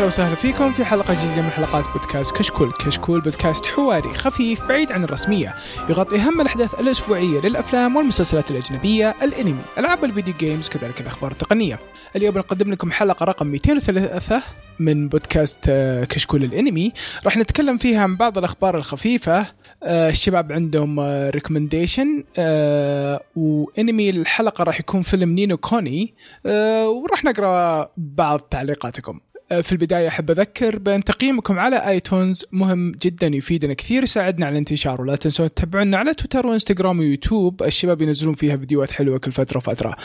يا هلا وسهلا فيكم في حلقة جديدة من حلقات بودكاست كشكول، كشكول بودكاست حواري خفيف بعيد عن الرسمية، يغطي أهم الأحداث الأسبوعية للأفلام والمسلسلات الأجنبية، الأنمي، ألعاب ال video games، كذلك الأخبار التقنية. اليوم نقدم لكم حلقة رقم 203 من بودكاست آه، كشكول الأنمي، راح نتكلم فيها عن بعض الأخبار الخفيفة، آه، الشباب عندهم recommendation وأنمي الحلقة راح يكون فيلم نينو كوني. آه، وراح نقرأ بعض تعليقاتكم. آه، في البداية أحب أذكر بأن تقييمكم على آيتونز مهم جدا يفيدنا كثير يساعدنا على الانتشار. ولا تنسون تتابعونا على تويتر وإنستغرام ويوتيوب. الشباب ينزلون فيها فيديوهات حلوة كل فترة وفترة.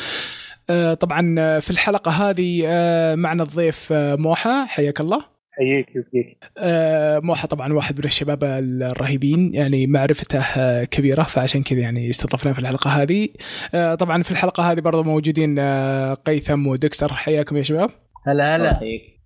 آه، طبعا آه، في الحلقة هذه آه، معنا الضيف آه، موحى. حياك الله. حييك يبقيك آه، موحى طبعا واحد من الشباب الرهيبين يعني معرفته آه، كبيرة فعشان كذا يعني استضفناه في الحلقة هذه. آه، طبعا في الحلقة هذه برضه موجودين آه، قيثم ودكستر حياكم يا شباب. هلا هلا.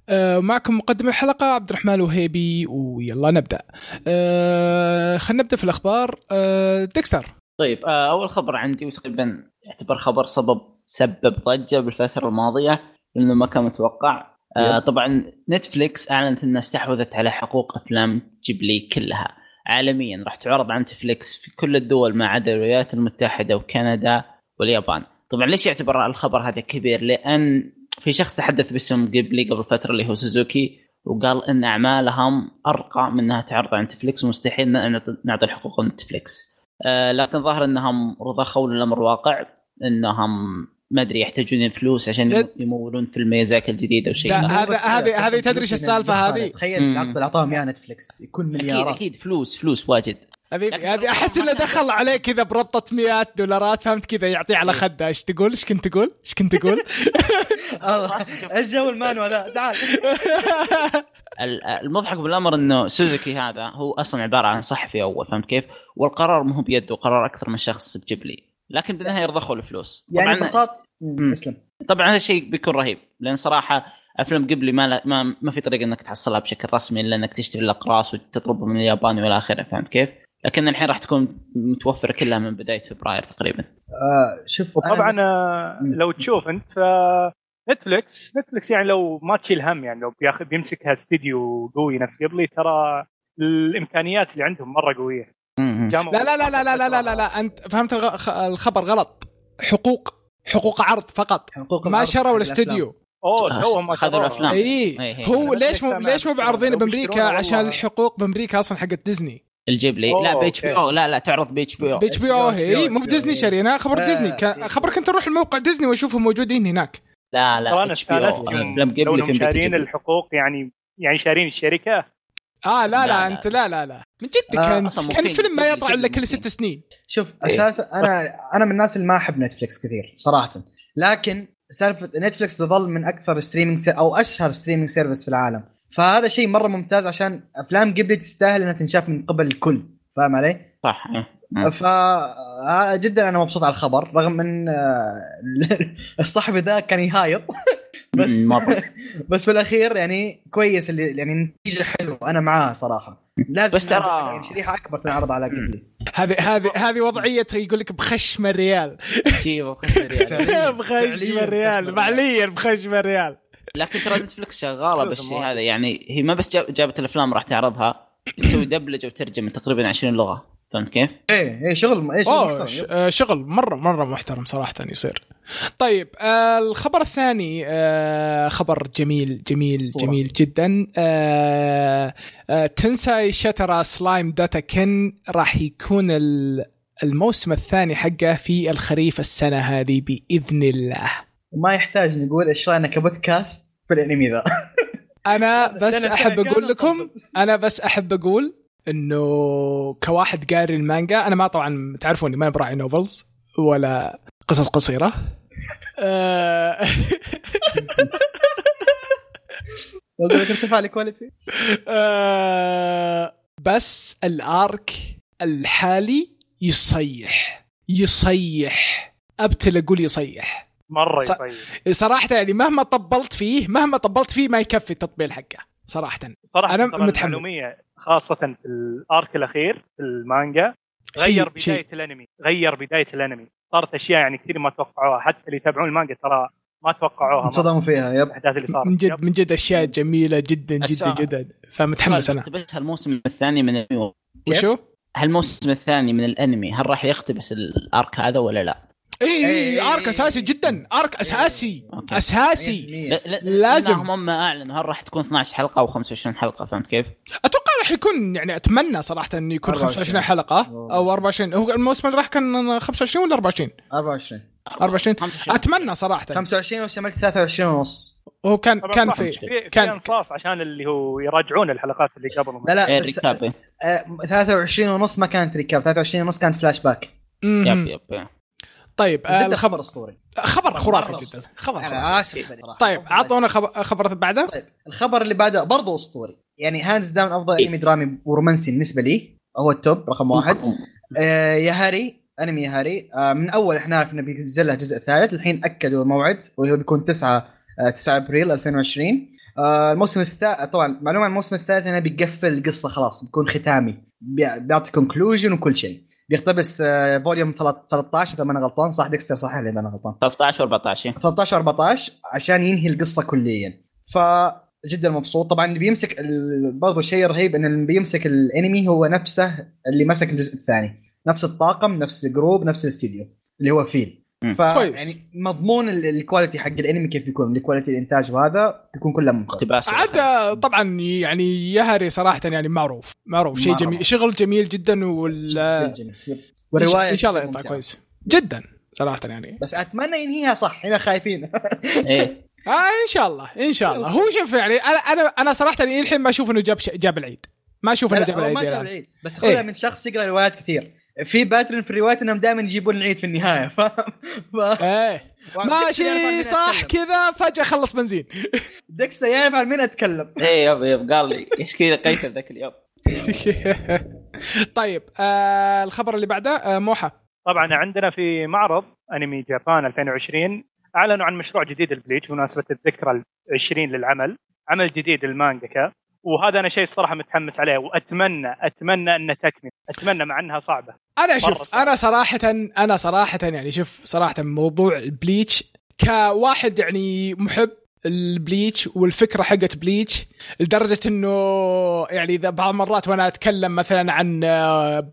آه، معكم مقدم الحلقة عبد الرحمن الوهيبي ويلا نبدأ. آه، خلينا نبدأ في الأخبار. آه، دكستر طيب آه، أول خبر عندي وتقريبا يعتبر خبر سبب سبب ضجة بالفترة الماضية لأنه ما كان متوقع. آه،. طبعا نتفليكس أعلنت إنها استحوذت على حقوق أفلام جيبلي كلها. عالميا راح تعرض عن نتفليكس في كل الدول ما عدا الولايات المتحدة وكندا واليابان. طبعا ليش يعتبر الخبر هذا كبير؟ لأن في شخص تحدث باسم جيبلي قبل فترة اللي هو سوزوكي وقال إن أعمالهم أرقى من إنها تعرض على نتفليكس ومستحيل نعطي نعطي الحقوق لنتفليكس آه، لكن ظاهر إنهم رضخوا للامر واقع إنهم ما أدري يحتاجون فلوس عشان؟ يمولون فيلم ميازاكي الجديد أو شيء هذا- هذه- هذه تدري إيش السالفة هذه؟ تخيل. العقد اللي اعطاهم اياه نتفلكس يكون أكيد مليارات أكيد فلوس فلوس واجد هذه أحس إنه دخل عليه كذا بربطة 100 دولارات فهمت كذا؟ يعطيه على خده. إيش تقول؟ إيش كنت تقول؟ إيش كنت تقول؟ الله، إيش جو المانو ذا تعال. ال- المضحك بالأمر إنه سوزوكي هذا هو أصلا عبارة عن صحفي أول فهمت كيف؟ والقرار مو هو بيده قرار أكثر من شخص بجيبلي لكن بالنهاية رضخوا الفلوس. يعني طبعا ببساطة. اسلم طبعا هذا الشيء بيكون رهيب لأن صراحة أفلام جيبلي ما لا ما, ما في طريقة إنك تحصلها بشكل رسمي إلا إنك تشتري الأقراص وتطلبها من اليابان والى آخره فهمت كيف؟ لكن الحين راح تكون متوفرة كلها من بداية فبراير تقريبا. آه شوف أنا وطبعا بس- آه،. لو تشوف أنت ف نتفلكس نتفلكس يعني لو ما تشيل هم يعني لو بياخذ بيمسكها استديو قوي نفس جيبلي ترى الإمكانيات اللي عندهم مرة قوية لا لا لا لا لا لا لا, لا, لا. أنت فهمت الخبر غلط حقوق حقوق عرض فقط حقوق ما شروا الاستوديو أوه توهم ما أخذوا شروها. الأفلام. اي إيه، إيه. هو ليش مو ليش مو بعرضين بأمريكا عشان. الحقوق بأمريكا أصلا حقت ديزني الجبلي أوه، لا بي أوكي. أو لا لا تعرض باتش بي أو باتش بي أو هي مو. بديزني شارينا خبر آه، ديزني كان إيه. خبر كنت أروح الموقع ديزني واشوفهم موجودين هناك لا لا أنا اتش بي استانست لو شارين. الحقوق يعني يعني شارين الشركة آه لا لا, لا، لا. انت لا لا لا من جد آه، كان كان فيلم ما يطلع إلا كل. ست سنين شوف. أساسا أنا أنا من الناس اللي ما أحب نتفلكس كثير صراحة لكن سالفه نتفلكس تظل من أكثر ستريمينج سير أو أشهر ستريمينج سيرفيس في العالم فهذا شيء مرة ممتاز عشان أفلام قبلي تستاهل إنها تنشاف من قبل الكل فاهم علي؟ صح إيه. مم. ف آه، جدا أنا مبسوط على الخبر رغم إن آه، الصحفي ذا كان يهايط بس. بس في الأخير يعني كويس اللي يعني النتيجه حلوة أنا معاه صراحة لازم بس ترى- يعني شريحة أكبر تنعرض على قبلي هذه هذه هذه وضعية يقول لك بخشم الريال. فعلياً. بخشم الريال بخشم فعليا بخشم الريال لكن ترى نتفلكس شغالة بالشيء. هذا يعني هي ما بس جاب- جابت الأفلام راح تعرضها تسوي دبلجة وترجمة تقريبا 20 لغة فهمت كيف؟ إيه إيه شغل إيه شغل أوه محترم. آه، شغل مره مرة محترم صراحة يصير طيب آه الخبر الثاني آه خبر جميل جميل أسطورة. جميل جدا آه آه تنساي شترا سلايم داتا كن راح يكون ال- الموسم الثاني حقه في الخريف السنة هذه بإذن الله ما يحتاج نقول إيش رأينا كبودكاست في الانمي ذا. أنا بس أنا أحب أقول لكم أنا بس أحب أقول إنه كواحد قاري المانجا أنا ما طبعا تعرفوني ما براعي novels ولا قصص قصيرة. أقول لك ارتفع ال quality آه، بس الأرك الحالي يصيح يصيح. ابتل أقول يصيح. مرة يصير صراحة يعني مهما طبلت فيه مهما طبلت فيه ما يكفي التطبيل حقه صراحة صراحة متحمل. المعلومية خاصة في الأرك الأخير في المانجا غير شيء- بداية شيء. الأنمي غير بداية الأنمي صارت أشياء يعني كثير ما توقعوها حتى اللي يتابعون المانجا ترى ما توقعوها انصدموا فيها يب الأحداث اللي صارت من جد يب. من جد أشياء جميلة جدا جدا. جدا فمتحمس أنا بس هالموسم الثاني من الأنمي وشو؟ هالموسم الثاني من الأنمي هل راح يقتبس الأرك هذا ولا لا؟ اي إيه، اي إيه، أرك أساسي جدا. أرك أساسي. أوكي. أساسي. لازم. هم اعلنوا هل راح تكون 12 حلقة أو 25 حلقة؟ فهمت كيف؟ أتوقع راح يكون يعني أتمنى صراحة إنه يكون 24. 25 حلقة أو 24 هو الموسم اللي راح كان 25 ولا 24 24 24 25. أتمنى صراحة. 25 وشملت 23 ونص. هو كان كان. في كان انصاص عشان اللي هو يراجعون الحلقات اللي قبل لا لا إيه، بس recap إيه. آه، 23 ونص ما كانت recap. 23 ونص كانت flashback. yep yep. طيب آه، خبر أسطوري. خبر خرافي جدا خبر أنا صراحة. طيب أعطونا خبر خبر بعده. طيب الخبر اللي بعده برضه أسطوري. يعني hands down أفضل إيه. أنمي درامي ورومانسي بالنسبة لي هو ال top رقم واحد. آه ياهاري أنمي ياهاري. آه من أول إحنا نعرف إنه بينزل له جزء ثالث الحين أكدوا الموعد واللي هو بيكون 9 آه 9 أبريل 2020 آه الموسم الثالث طبعا معلومة عن الموسم الثالث إنه بيقفل القصة خلاص بيكون ختامي. بي- بيعطي conclusion وكل شيء. بيقتبس آه volume 13 إذا ما أنا غلطان. صح ديكستر صحيح إذا أنا غلطان؟ 13 و14 13 14 عشان ينهي القصة كليا. ف جدا مبسوط. طبعا اللي بيمسك برضو شيء رهيب إن اللي بيمسك الأنمي هو نفسه اللي مسك الجزء الثاني. نفس الطاقم نفس ال group نفس الاستديو اللي هو فيل. ف. يعني مضمون ال- ال quality حق الانمي كيف بيكون ال quality الانتاج وهذا بيكون كله ممتاز عاد آه، طبعا يعني ياهاري صراحة يعني معروف معروف شيء. جميل شغل جميل جدا وال جميل. والرواية إن شاء الله يطلع. كويس جدا صراحة يعني بس أتمنى ينهيها صح هنا خايفين إيه آه إن شاء الله إن شاء الله هو شوف يعني أنا أنا أنا صراحة يعني الحين ما أشوف إنه جاب جاب العيد ما أشوف إنه جاب العيد ما جاب الآن. العيد بس خذها إيه. من شخص يقرأ روايات كثير في pattern في الروايات إنهم دائما يجيبون العيد في النهاية فاهم؟ ف... إيه. ماشي صح. كذا فجأة خلص بنزين. ديكستر يعرف عن مين أتكلم؟ إيه yep yep قال لي إيش كذا غيث ذاك اليوم؟ طيب آه الخبر اللي بعده آه موحى. طبعا عندنا في معرض أنمي جابان 2020 أعلنوا عن مشروع جديد للبليتش بمناسبة الذكرى العشرين للعمل عمل جديد للمانجاكا وهذا أنا شيء الصراحة متحمس عليه وأتمنى أتمنى أنه تكمل أتمنى مع أنها صعبة أنا شوف. أنا صراحة أنا صراحة يعني شوف صراحة موضوع ال Bleach كواحد يعني محب ال Bleach والفكرة حقت Bleach لدرجة إنه يعني إذا بعض المرات وأنا أتكلم مثلا عن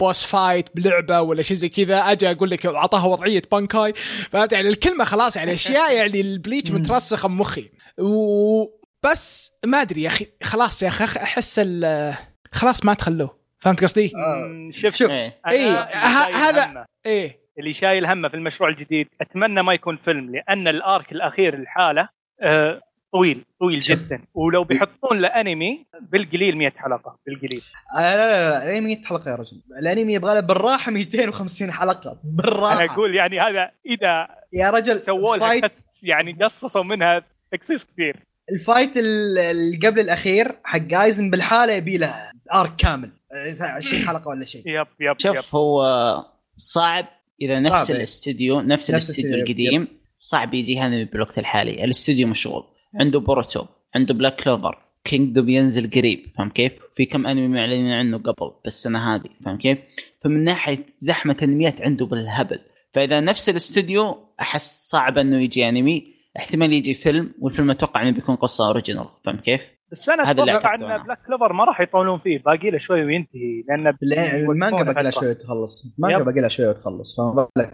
boss fight بلعبة ولا شيء زي كذا أجي أقول لك اعطاها وضعية بانكاي فهمت يعني الكلمة خلاص يعني أشياء يعني ال Bleach. مترسخة بمخي وبس ما أدري يا أخي. خلاص يا أخي أحس ال- خلاص ما تخلوه. فهمت قصدي؟ آه. شوف شوف. إيه. أنا إيه، اللي ه- شايل هذا- همه- إيه. اللي شايل همه في المشروع الجديد أتمنى ما يكون فيلم لأن الأرك الأخير للحالة آه، طويل طويل شوف. جدا. ولو بيحطون له انمي بالقليل 100 حلقة بالقليل. آه لا لا لا الانمي 100 حلقة يا رجل. الأنمي يبغى له بالراحة 250 حلقة. بالراحة. أنا أقول يعني هذا إذا يا رجل سووا يعني قصصوا منها تقصيص كثير. ال fight ال- اللي قبل الأخير حق ايزن بالحالة يبي له arc كامل. آه، 20 حلقة ولا شيء. yep yep yep. شوف هو صعب إذا صعب، نفس إيه. الاستديو نفس, نفس الاستديو الاستديو، القديم صعب يجي هذا بالوقت الحالي. الاستديو مشغول. عنده Boruto عنده Black Clover Kingdom ينزل قريب فاهم كيف؟ في كم انمي معلنين عنه قبل بالسنة هذه فاهم كيف؟ فمن ناحية زحمة انميات عنده بالهبل. فإذا نفس الاستوديو أحس صعب إنه يجي انمي احتمال يجي فيلم والفيلم أتوقع إنه بيكون قصة original فهمت كيف؟ بس أنا هذا اللي أتوقع ان أنا. Black Clover ما راح يطولون فيه باقي له شوي وينتهي لأن لا، المانجا باقي لها فترة. شوية تخلص المانجا. باقي لها شوية وتخلص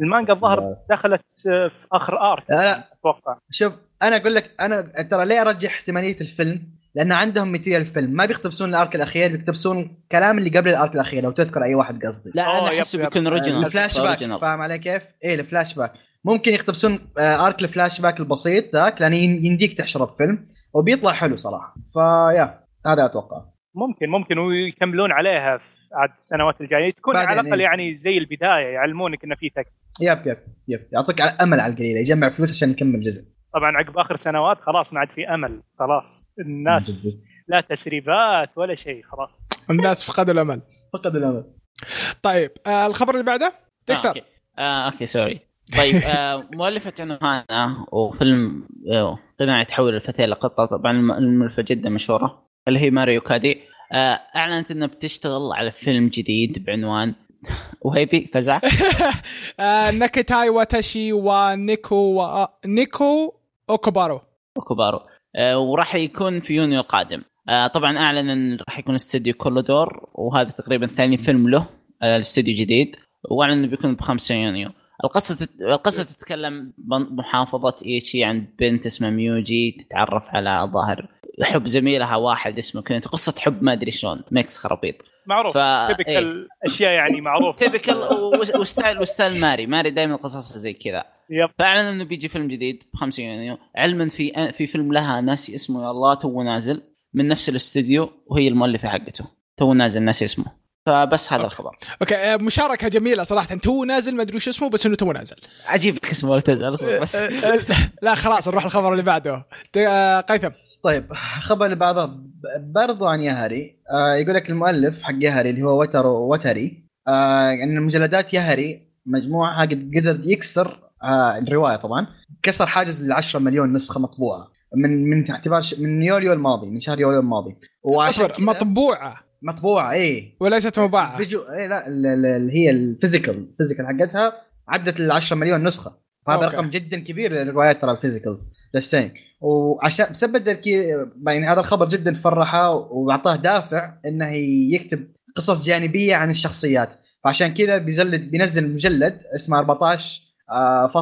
المانجا الظاهر دخلت في آخر arc لا لا أتوقع شوف أنا أقول لك أنا ترى ليه ارجح احتمالية الفيلم؟ لأن عندهم material الفيلم ما بيقتبسون ال arc الأخير بيقتبسون كلام اللي قبل ال arc الأخير لو تذكر أي واحد قصدي لا أنا أحسه yep. بيكون original ال flashback فاهم علي كيف؟ إيه الفلاش باك ممكن يقتبسون arc ال flashback البسيط ذاك لأن ين- يمديك تحشره بفيلم وبيطلع حلو صراحة. فيا هذا أتوقع. ممكن ممكن ويكملون عليها في عاد السنوات الجاية. تكون على الأقل إيه. يعني زي البداية يعلمونك انه في تك. yep yep yep. يعطيك أمل على القليلة يجمع فلوس عشان يكمل جزء. طبعا عقب آخر سنوات خلاص ما عاد في أمل خلاص. الناس لا تسريبات ولا شيء خلاص. الناس فقدوا الأمل. فقد الأمل. طيب آه الخبر اللي بعده؟ آه، أوكي. آه، أوكي سوري. طيب آه، مؤلفة عنوانة وفيلم آه، قناع تحول الفتاة إلى قطة طبعا الم- المؤلفة جدا مشهورة اللي هي ماريو كادي. آه، أعلنت أنها بتشتغل على فيلم جديد بعنوان وهيبي فزع. آه ناكيتاي واتاشي ونيكو و... نيكو أوكوبارو. وكوبارو آه، وراح يكون في يونيو القادم. آه، طبعا أعلن إن راح يكون استوديو كولودور وهذا تقريبا ثاني فيلم له آه، الاستوديو جديد. وأعلن إنه بيكون ب 5 يونيو. القصة. القصة تتكلم بمحافظه ايشي عن بنت اسمها ميوجي تتعرف على ظاهر حب زميلها واحد اسمه كنت. قصة حب ما أدري شلون. ميكس خرابيط. معروف. ف- إيه. تبكل أشياء يعني معروف تيبكال وستايل وستايل ماري. ماري دائما قصصها زي كذا. يب. فأعلن إنه بيجي فيلم جديد ب 5 يونيو. علما في في فيلم لها ناسي اسمه يا الله تو نازل من نفس الاستوديو وهي المؤلفة حقته. تو نازل ناسي اسمه. فبس هذا الخبر. okay آه، مشاركة جميلة صراحة. تو نازل ما أدري وش اسمه بس إنه تو نازل. عجيب لك اسمه ولا تزعل أصبر بس. آه، آه، لا خلاص نروح الخبر اللي بعده. آه، قيثم. طيب الخبر اللي بعده برضو عن ياهري آه يقول لك المؤلف حق ياهري اللي هو وترو وتري. آه ان مجلدات ياهري مجموعها قد قدر يكسر آه الرواية طبعا. كسر حاجز ال 10 مليون نسخة مطبوعة. من من اعتبار ش- من يوليو الماضي من شهر يوليو الماضي. وعشان أصبر مطبوعة؟ مطبوعة إيه. وليست مباعة. فيديو إيه لا ال- ال- اللي هي ال physical ال physical حقتها عدت ال 10 مليون نسخة. فهذا okay. رقم جدا كبير للروايات ترى ال physical sales وعشان بسبب الكي يعني هذا الخبر جدا فرحه وأعطاه دافع إنه يكتب قصص جانبية عن الشخصيات. فعشان كذا بيزلد بينزل مجلد اسمه 14 آه،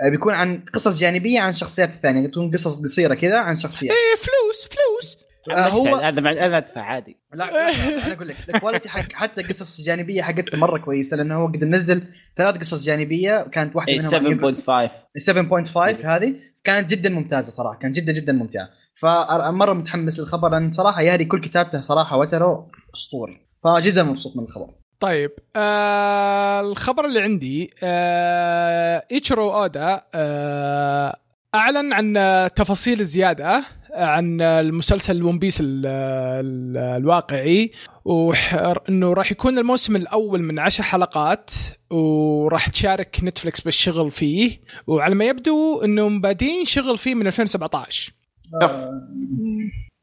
آه، بيكون عن قصص جانبية عن الشخصيات الثانية بتكون قصص قصيرة كذا عن شخصيات. إيه فلوس فلوس. هو هذا بعد أنا أدفع عادي. لا, لا, لا أنا أقول لك ال quality حق حتى قصص جانبية حقته مرة كويسة لأنه هو قد منزل ثلاث قصص جانبية كانت واحدة إيه، منهم 7.5 7.5 هذه كانت جدا ممتازة صراحة كانت جدا جدا ممتعة. فمرة متحمس للخبر لأن صراحة ياري كل كتابته صراحة وترو أسطوري. فجدا مبسوط من الخبر. طيب آه الخبر اللي عندي آه إيتشرو أودا آه أعلن عن تفاصيل زيادة عن المسلسل One Piece ال- ال- الواقعي وانه راح يكون الموسم الأول من عشر حلقات وراح تشارك Netflix بالشغل فيه وعلى ما يبدو إنهم بادين شغل فيه من 2017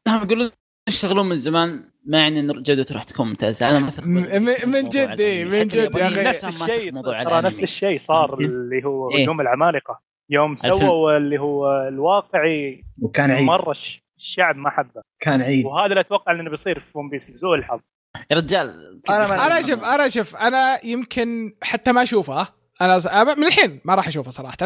هم يقولون يشتغلون من زمان ما يعني إن جودته راح تكون ممتازة أنا من- جد، إيه،. من جد يا أخي. نفس الشيء ترى نفس. الشيء صار؟ اللي هو إيه. هجوم العمالقة يوم. سووا اللي هو الواقعي وكان عيد. مرة الش- الشعب ما حبه. كان عيد. وهذا اللي أتوقع إنه بيصير في ون بيس لسوء الحظ. يا رجال أنا ما- أنا شوف أنا شوف أنا يمكن حتى ما أشوفه. أنا من الحين ما راح أشوفه صراحة.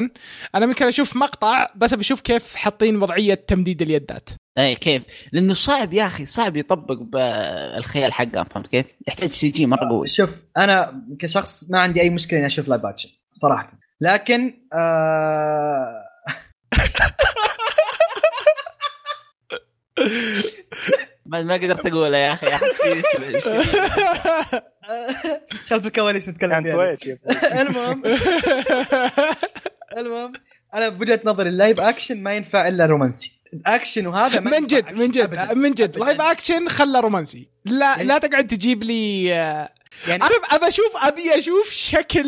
أنا ممكن أشوف مقطع بس بشوف كيف حاطين وضعية تمديد اليدات. اي كيف؟ لأنه صعب يا أخي صعب يطبق بالخيال حقه فهمت كيف؟ يحتاج CG مرة قوي. شوف أنا كشخص ما عندي أي مشكلة إني أشوف live action صراحة. لكن آه ما ما قدرت أقوله يا أخي أحس خلف الكواليس نتكلم أخوي. المهم المهم أنا بوجهة نظري ال live action ما ينفع إلا رومانسي الأكشن وهذا من جد من جد أبداً. من جد. live action خلى رومانسي لا لا تقعد تجيب لي آه، يعني أنا ابى أشوف أبي أشوف شكل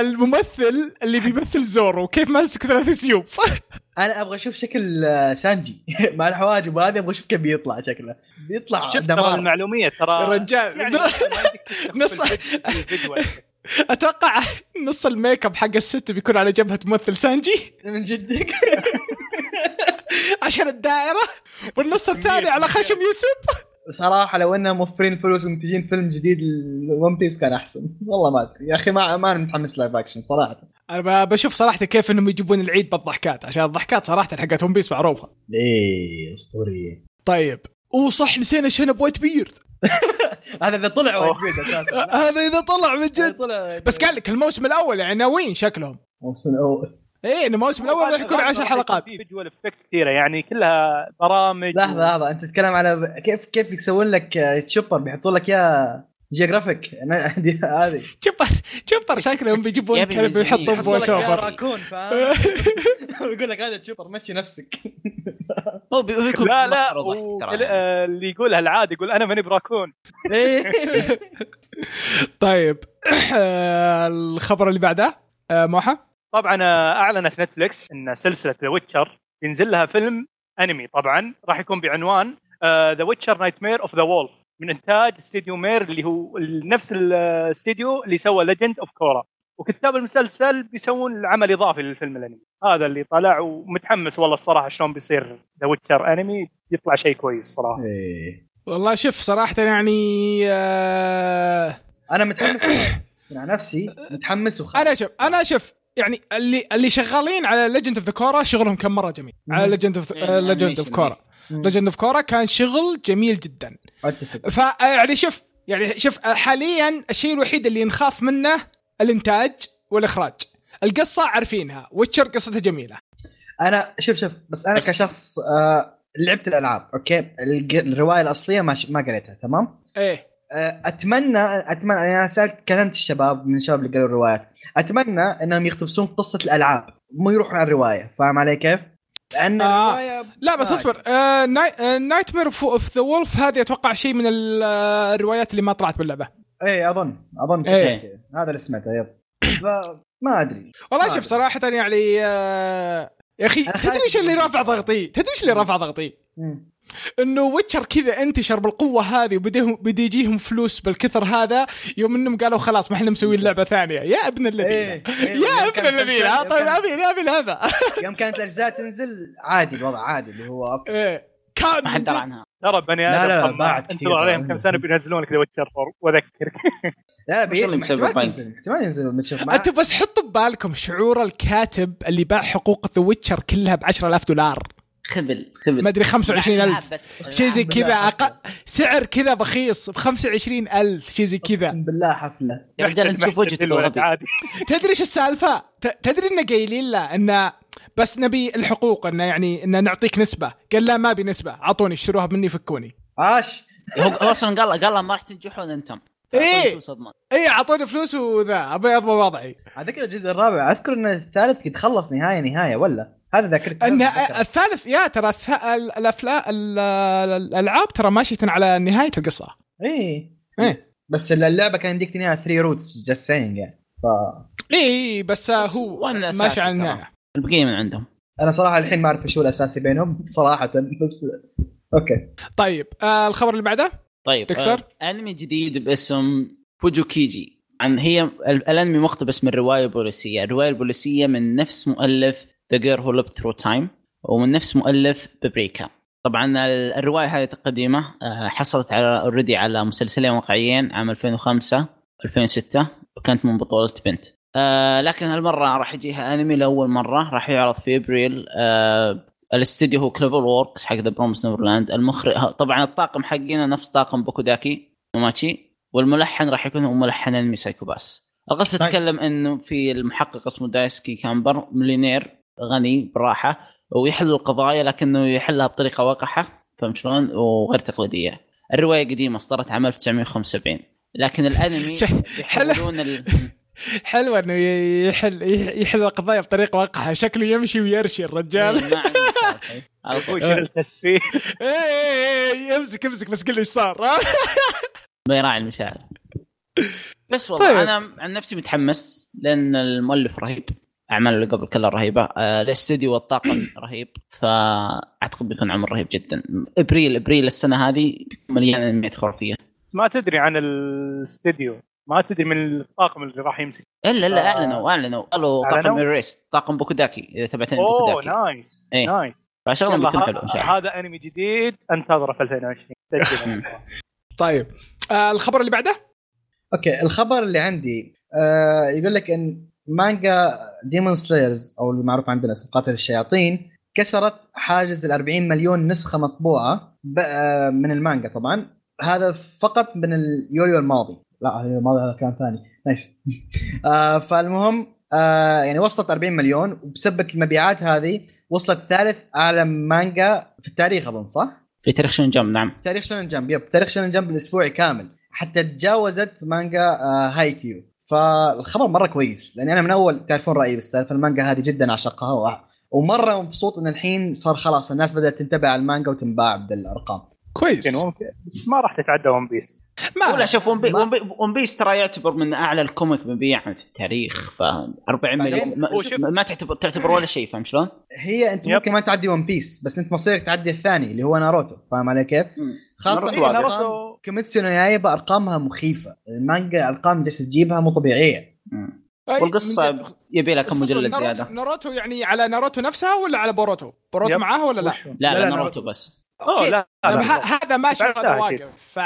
الممثل اللي بيمثل زورو. كيف ماسك ثلاث سيوف؟ أنا أبغى أشوف شكل آه، سانجي. مع الحواجب وهذا أبغى أشوف كيف بيطلع شكله. بيطلع ترى دمار. المعلومية ترى يا رجال. يعني نص-. أتوقع نص الميك أب حق الست بيكون على جبهة ممثل سانجي. من جدك. عشان الدائرة. والنص الثاني على خشم يوسف. صراحة لو إنهم موفرين الفلوس ومنتجين فيلم جديد ل One Piece كان أحسن. والله ما أدري. يا أخي ما ما أنا متحمس live action صراحة. أنا ب- بشوف صراحة كيف إنهم يجيبون العيد بالضحكات عشان الضحكات صراحة حقت One Piece معروفة. إيه أسطورية. طيب. وصح نسينا شنب Whitebeard هذا إذا طلع أوه. Whitebeard أساسا. هذا إذا طلع من جد. بس قال لك الموسم الأول يعني ناويين شكلهم. موسم أول. إيه الموسم الأول راح يكون 10 حلقات. في visual effect كثيرة يعني كلها برامج لحظة لحظة أنت تتكلم على كيف كيف يسوون لك تشوبر؟ بيحطوا لك إياه جيوغرافيك أنا عندي هذه. تشوبر تشوبر شكلهم بيجيبون كلب. ويحطون يحطوا voice over raccoon ويقول لك هذا تشوبر مشي نفسك. هو بي- هو يكون لا لا اللي يقولها العادي يقول أنا ماني براكون إيه. طيب الخبر اللي بعده آه، موحى؟ طبعا آه، أعلنت نتفلكس إن سلسلة The Witcher ينزل لها فيلم أنمي. طبعا راح يكون بعنوان The Witcher Nightmare of the Wolf من إنتاج استديو Mir اللي هو نفس الاستديو اللي سوى Legend of Korra وكتاب المسلسل بيسوون العمل إضافي للفيلم الأنمي. هذا اللي طلع ومتحمس والله الصراحة شلون بيصير The Witcher أنمي يطلع شيء كويس صراحة. إيه. والله شوف صراحة يعني آه أنا متحمس. مع نفسي متحمس وخايف. أنا شوف أنا شوف يعني اللي اللي شغالين على Legend of the Korra شغلهم كان مرة جميل. على. Legend of Legend of. Korra. Legend of Korra كان شغل جميل جدا. أتفق. ف يعني شوف يعني شوف حاليا الشيء الوحيد اللي نخاف منه الإنتاج والإخراج. القصة عارفينها. Witcher قصتها جميلة. أنا شوف شوف بس أنا بس- كشخص آه لعبت الألعاب أوكي؟ الرواية الأصلية ما ش... ما قريتها تمام؟ إيه. اتمنى اتمنى أنا سالت كلمت الشباب من الشباب اللي قالوا الروايات أتمنى إنهم يقتبسون قصة الألعاب مو يروحون على الرواية فاهم علي كيف؟ لأن آه. الرواية لا بس آه. اصبر آه Nightmare of the Wolf هذه أتوقع شيء من آه، الروايات اللي ما طلعت باللعبة إيه اظن أظن. كذا. هذا اللي سمعته yep فما أدري والله ما شوف. صراحة يعني آه يا أخي تدري إيش اللي رافع ضغطي؟ تدري إيش اللي رافع ضغطي؟ مم. انه Witcher كذا انتشر بالقوة هذه وبديهم بدي يجيهم فلوس بالكثر هذا يوم انهم قالوا خلاص ما إحنا مسويين لعبة ثانية يا ابن الذين إيه. إيه. يا ابن الذين آه، طيب ابي أبي لعبه يوم كانت الأجزاء تنزل عادي الوضع عادي اللي هو أوكي. إيه. كان ما حد درى عنها ترى بني لا، آدم لا، طماع. بعد كثير انتظر عليهم. كم سنة بينزلون لك ذا ويتشر 4 وأذكرك لا لا وش بي- اللي مسبب احتمال؟ ينزل احتمال ينزل بنشوف أنتم بس حطوا ببالكم شعور الكاتب اللي باع حقوق ذا ويتشر كلها ب 10000 دولار خبل خبل. ما أدري 25000 بس شيء زي كذا. أقل سعر كذا بخيص ب 25000 شيء زي كذا. أقسم بالله حفلة. يا رجال أنت وجهة محتاج الولد عادي. تدري إيش السالفة؟ ت- تدري انه قايلين له انه بس نبي الحقوق انه يعني انه نعطيك نسبة، قال لا ما أبي نسبة، أعطوني اشتروها مني فكوني. عاش. هو أصلا قال قال له ما راح تنجحون أنتم. إيه. صدمه اي أعطوني فلوس وذا. أبي أضمن وضعي. اذكر الجزء الرابع أذكر إن الثالث قد خلص نهاية نهاية ولا؟ هذا ذاكرت أن أتذكر. الثالث يا ترى الافلام ال- الألعاب ترى ماشية على نهاية القصة. إيه إيه. بس اللعبة كان يمديك تنهيها 3 روتس جاست سينج يعني ف إي بس هو وأنا ماشي على. النهاية. البقية من عندهم أنا صراحة الحين ما أعرف شو الأساسي بينهم صراحة بس أوكي طيب آه الخبر اللي بعده طيب تكسر؟ آه أنمي جديد باسم فوجوكيجي عن هي ال- الأنمي مقتبس من رواية بوليسية، الرواية البوليسية من نفس مؤلف ذا جير هو ليب ثرو تايم ومن نفس مؤلف بابريكا. طبعا ال- الرواية هذه قديمه آه، حصلت على already على مسلسلين واقعيين عام 2005 2006 وكانت من بطولة بنت. آه لكن هالمرة راح يجيها أنمي لأول مرة راح يعرض في ابريل آه الاستديو هو CloverWorks حق The Promised Neverland المخرج طبعا الطاقم حقنا نفس طاقم بوكوداكي وماتشي والملحن راح يكون هو ملحن أنمي Psycho-Pass القصة. تتكلم إنه في المحقق اسمه دايسكي كامبر مليونير غني براحة ويحل القضايا لكنه يحلها بطريقة وقحة فهمت شلون وغير تقليدية الرواية قديمه اصدرت عام 1975 لكن الأنمي. يحولون ال... حلوة إنه يحل يحل القضايا بطريقة واقعه شكله يمشي ويرشي الرجال ما طول. أبوي شنو التسفيه إيه إيه إيه امسك امسك بس قل لي إيش صار ها؟ بيراعي المشاعر بس والله. طيب. أنا عن نفسي متحمس لأن المؤلف رهيب اعماله اللي قبل كلها رهيبة. آه، الاستوديو والطاقم رهيب فأعتقد بيكون عمل رهيب جدا. إبريل إبريل السنة هذه مليان انميات خرافيه ما تدري عن الاستديو ما تدري من الطاقم اللي راح يمسك. إلا إلا آه. أعلنوا أعلنوا. قالوا طاقم؟ ايريست طاقم بوكوداكي إذا تبعتني أوه بوكوداكي. نايس إيه. نايس. فشغلهم بيكون حلو إن شاء الله. هذا أنمي جديد انتظره في 2020 سجله. طيب. آه الخبر اللي بعده؟ أوكي الخبر اللي عندي آه يقول لك إن مانجا Demon Slayers أو المعروف عندنا اسم قاتل الشياطين كسرت حاجز ال 40 مليون نسخة مطبوعة آه، من المانجا طبعا. هذا فقط من اليوليو الماضي. لا اليوليو الماضي هذا كان ثاني. nice آه فالمهم آه يعني وصلت 40 مليون وبسبه المبيعات هذه وصلت ثالث اعلى مانجا في التاريخ أظن صح؟ في تاريخ شونن Jump نعم. في تاريخ شونن Jump yep تاريخ شونن Jump الأسبوعي كامل. حتى تجاوزت مانجا آه هايكيو فالخبر مرة كويس لأني أنا من أول تعرفون رأيي بالسالفة المانجا هذه جدا أعشقها وع- ومرة مبسوط إن الحين صار خلاص الناس بدأت تنتبه على المانجا وتنباع بالأرقام كويس ممكن بس ما راح تتعدى One Piece ما ولا شوف ون بي- ما- ون بي- One Piece ترى يعتبر من أعلى ال comic مبيعا في التاريخ ف 40 مليون ما, ما تعتبر تعتبر ولا شيء فاهم شلون؟ هي أنت yep. ممكن ما تعدي One Piece بس أنت مصيرك تعدي الثاني اللي هو ناروتو فاهم علي كيف؟ خاصة. ارقام ناروتو- كيميتسو نو يايبا ارقامها مخيفة المانجا أرقام جالسة تجيبها مو طبيعية والقصة. يبي لها كم مجلد زيادة ناروتو يعني على ناروتو نفسها ولا على بوروتو؟ بوروتو. معاها ولا لا؟ لا لا، لا لا، ناروتو. بس أوه لا لا, هذا ماشي أكيد. واقف ف.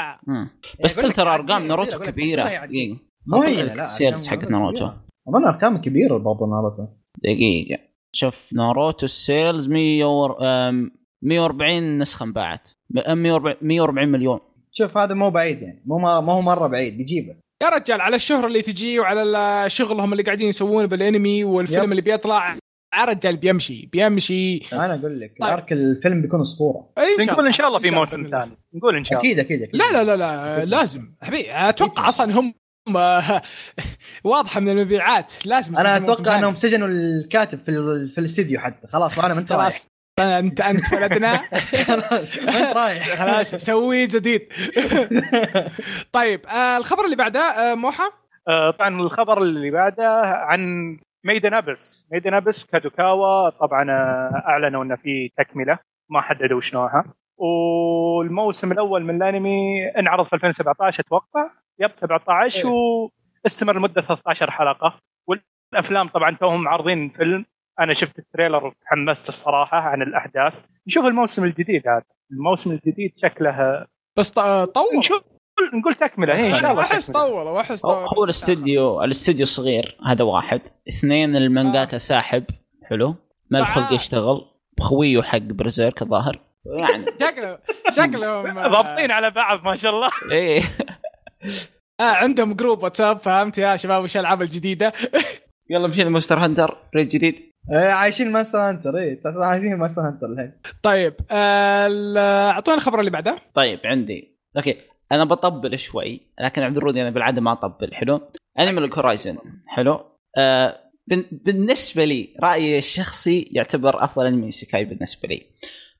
بس ترى أرقام ناروتو كبيرة. دقيقه مو هي لا ال sales حق ناروتو. أظن أرقام كبيرة برضو ناروتو دقيقة شوف ناروتو ال sales 100 ور... آم، 140 نسخة انباعت م- 140 140 مليون. شوف هذا مو بعيد يعني. مو ما ما هو مرة بعيد بيجيبه يا رجال على الشهره اللي تجي وعلى شغلهم اللي قاعدين يسوونه بالانمي والفيلم yep. اللي بيطلع يا رجال بيمشي بيمشي. أنا أقول لك طيب. arc الفيلم بيكون أسطورة. اي نقول إن شاء الله في موسم. ثاني. نقول إن شاء الله. أكيد أكيد أكيد. لا لا لا لا لازم. حبيبي أتوقع أصلا هم واضحة من المبيعات. لازم أنا أتوقع. إنهم سجنوا الكاتب في ال- في الاستديو حتى. خلاص وأنا من خلاص. انت انت فلتنا من رايح. خلاص سوي جديد. طيب آه الخبر اللي بعده آه موحى؟ آه، طبعا الخبر اللي بعده عن Made in Abyss Made in Abyss كادوكاوا طبعا أعلنوا انه في تكملة. ما حددوا وش نوعها والموسم الأول من الأنمي انعرض في 2017 أتوقع. yep 17 إيه. واستمر لمدة 13 حلقة. والأفلام طبعا توهم عارضين فيلم. أنا شفت ال trailer وتحمست الصراحة عن الأحداث. نشوف الموسم الجديد هذا. الموسم الجديد شكله بس طول. نشوف. نقول تكملة. إيه، إن شاء الله أحس. طول واحس هو طول. هو الاستديو الاستديو صغير هذا واحد. اثنين المانجاكا ساحب. حلو. ما له خلق تعال. يشتغل. خويه حق Berserk الظاهر. يعني. شكله شكلهم آه، ضابطين على بعض ما شاء الله. إيه. آه عندهم group واتساب فهمت يا شباب؟ وش الألعاب الجديدة؟ يلا مشينا Monster Hunter. raid جديد. إيه، عايشين Monster Hunter اي عايشين Monster Hunter الحين. طيب أعطونا الخبر اللي بعده. طيب عندي. أوكي أنا بطبل شوي لكن عبد الرودي أنا بالعادة ما أطبل حلو؟ Log Horizon حلو؟ آه بن- بالنسبة لي رأيي الشخصي يعتبر أفضل أنمي isekai بالنسبة لي.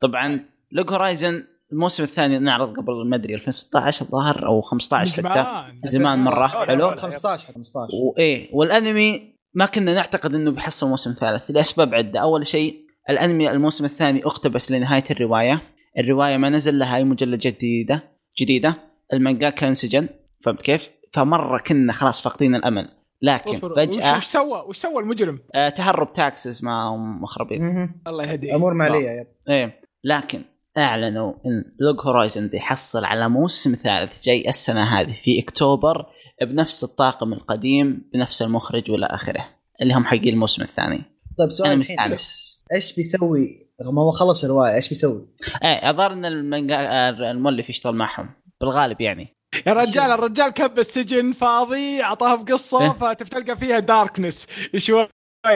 طبعا Log Horizon الموسم الثاني نعرض قبل ما أدري 2016 الظاهر أو 15 حتى زمان زمان مرة حلو؟ 15 15 وايه والأنمي ما كنا نعتقد إنه بيحصل موسم ثالث. لأسباب عدة. أول شيء الأنمي الموسم الثاني اقتبس لنهاية الرواية. الرواية ما نزل لها أي مجلد جديدة جديدة. المانجاكا انسجن فهمت كيف؟ فمرة كنا خلاص فاقدين الأمل. لكن فجأة وش سوى؟ وش سوى المجرم؟ آه تهرب taxes مع مخربين. الله يهديه. أمور مالية yep. إيه. لكن أعلنوا إن Log Horizon بيحصل على موسم ثالث جاي السنة هذه في أكتوبر بنفس الطاقم القديم بنفس المخرج والى آخره اللي هم حقين الموسم الثاني طيب سؤال أنا مستأنس إيش بيسوي رغم هو خلص الرواية إيش بيسوي؟ إيه الظاهر إن المانجا آه، المؤلف يشتغل معهم بالغالب يعني يا رجال الرجال كب السجن فاضي اعطاها بقصه إيه. فتلقى فيها darkness شوي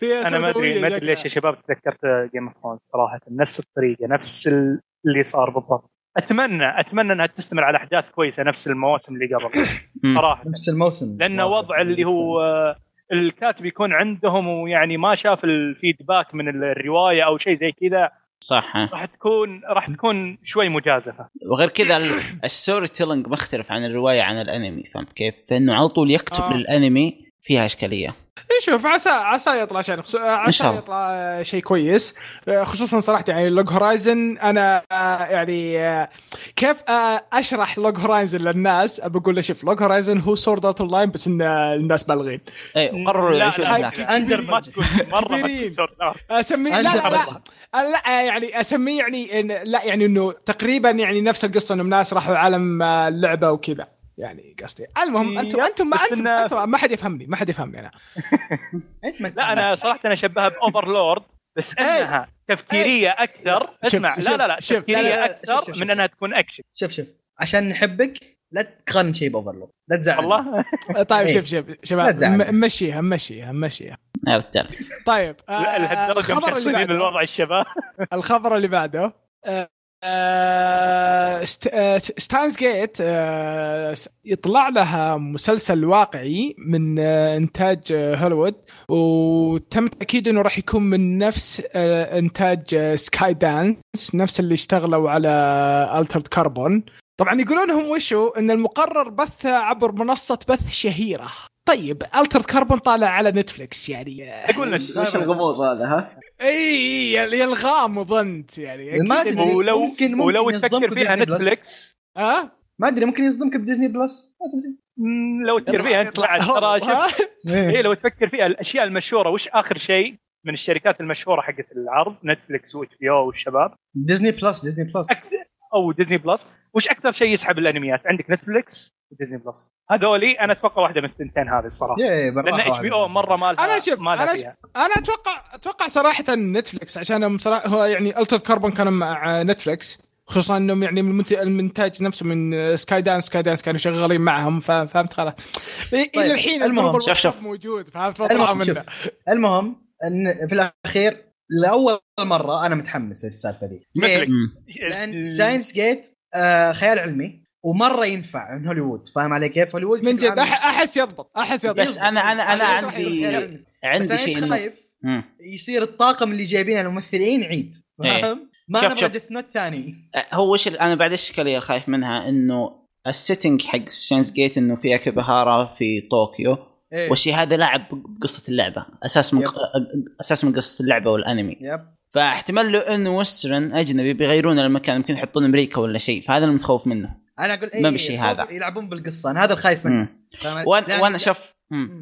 فيها أنا ما أدري ما أدري. ليش يا شباب تذكرت Game of Thrones صراحة نفس الطريقة نفس ال- اللي صار بالضبط أتمنى أتمنى إنها تستمر على أحداث كويسة نفس المواسم اللي قبل. صراحة نفس الموسم لأن وضع اللي هو الكاتب يكون عندهم ويعني ما شاف ال feedback من الرواية أو شيء زي كذا صح. راح تكون راح تكون شوي مجازفة وغير كذا ال- ال storytelling مختلف عن الرواية عن الأنمي فهمت كيف؟ فإنه على طول يكتب آه. للأنمي فيها إشكالية. إيه شوف عسى عسى يطلع شيء عسى شاء الله. يطلع شيء كويس. خصوصا صراحة يعني Log Horizon أنا آه، يعني آه، كيف آه، أشرح Log Horizon للناس؟ بقول له شوف Log Horizon هو Sword Art Online بس إن آه، الناس بالغين. اي قرروا لا، هناك لا، أندر ما تكون مرة. أسميه لا لا لا لا يعني أسميه يعني إن لا يعني إنه تقريبا يعني نفس القصة انهم ناس راحوا عالم آه، اللعبه وكذا. يعني قصدي. المهم أنتم yep، أنتم ما أنتم, أنتم ما حد يفهمني ما حد يفهمني أنا. أنت ما لا أنا صراحة أنا اشبهها ب Overlord بس إنها تفكيرية أكثر. اسمع لا لا لا. تفكيرية أكثر من. إنها تكون أكشن. شوف شوف. عشان نحبك لا تقارن شيء ب Overlord لا تزعل. والله؟ طيب إيه. شوف شوف لا شباب تزعل. م- ممشيها ممشيها ممشيها يا رجال. طيب لا، آه، لهالدرجة الخبر اللي مشخصنين بعده. الوضع الشباب. الخبر اللي بعده آه، آه، Steins Gate آه، يطلع لها مسلسل واقعي من آه، إنتاج آه، هوليوود وتم تأكيد إنه راح يكون من نفس آه، إنتاج آه، Skydance نفس اللي اشتغلوا على Altered Carbon طبعا يقولون هم وشو؟ إن المقرر بثه عبر منصة بث شهيرة. طيب Altered Carbon طالع على Netflix يعني. أقول لك وش الغموض هذا ها؟ إي يا الغام ظنت يعني ما. إنه- ولو ممكن- ممكن ولو تفكر فيها ديزني بلس. نتفلكس ها؟ ما أدري ممكن يصدمك بديزني بلس. ما تدري مم، لو تفكر فيها انت ترى اي لو تفكر فيها الأشياء المشهورة وش آخر شيء من الشركات المشهورة حقت العرض؟ نتفلكس واتش بي أو والشباب. ديزني بلس ديزني بلس. أو ديزني بلس وش أكثر شيء يسحب الأنميات؟ عندك نتفلكس وديزني بلس هذولي أنا أتوقع واحدة من الثنتين هذه الصراحة. لأن HBO مرة ما لها أنا شوف، ما أنا فيها. أنا أتوقع أتوقع صراحة نتفلكس عشان صراحة هو يعني Altered Carbon كانوا مع نتفلكس خصوصا إنهم يعني من المنت- المونتاج نفسه من سكاي دانس سكاي دانس كانوا شغالين معهم فهمت خلاص. إلى الحين المهم، شوف- شوف. موجود فهمت؟ فطلعوا المهم المهم إن في الأخير لأول مرة أنا متحمس للسالفة دي؟ مثلك. لأن Steins;Gate آه خيال علمي ومرة ينفع من هوليوود فاهم علي كيف؟ هوليوود من جد أحس يضبط أحس يضبط بس أنا أنا أنا عندي عندي شيء خايف؟ يصير الطاقم اللي جايبينه الممثلين عيد إيه. فاهم؟ ما شوف- نبغى. ديث نوت ثاني هو وش أنا بعد الاشكاليه الخايف منها إنه ال setting حق Steins;Gate إنه في اكيبهارا في طوكيو إيه. والشيء هذا لعب بقصه اللعبة أساس من yep. أساس من قصة اللعبة والأنمي yep فاحتمال له انه western أجنبي بيغيرون المكان يمكن يحطون أمريكا ولا شيء فهذا اللي متخوف منه أنا أقول ما بالشيء خوف هذا. يلعبون بالقصة أنا هذا الخايف منه؟ وأنا يعني- وأنا شوف.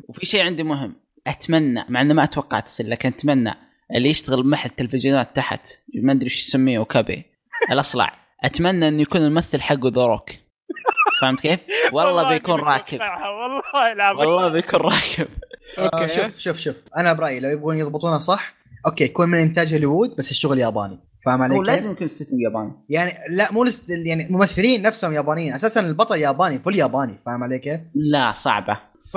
وفي شيء عندي مهم أتمنى مع انه ما أتوقع تصير لكن أتمنى اللي يشتغل محل تلفزيونات تحت ما أدري إيش يسميه أوكابي الأصلع أتمنى إنه يكون الممثل حقه ذا روك فهمت كيف؟ والله بيكون راكب. والله العظيم والله بيكون راكب. أوكي. شوف شوف شوف. أنا برأيي لو يبغون يضبطونها صح أوكي يكون من إنتاج هوليوود بس الشغل ياباني. فاهم علي هو كيف؟ لازم يكون setting ياباني. يعني لا مو cast يعني الممثلين نفسهم يابانيين. أساسا البطل ياباني full ياباني. فاهم علي كيف؟ لا صعبة. ف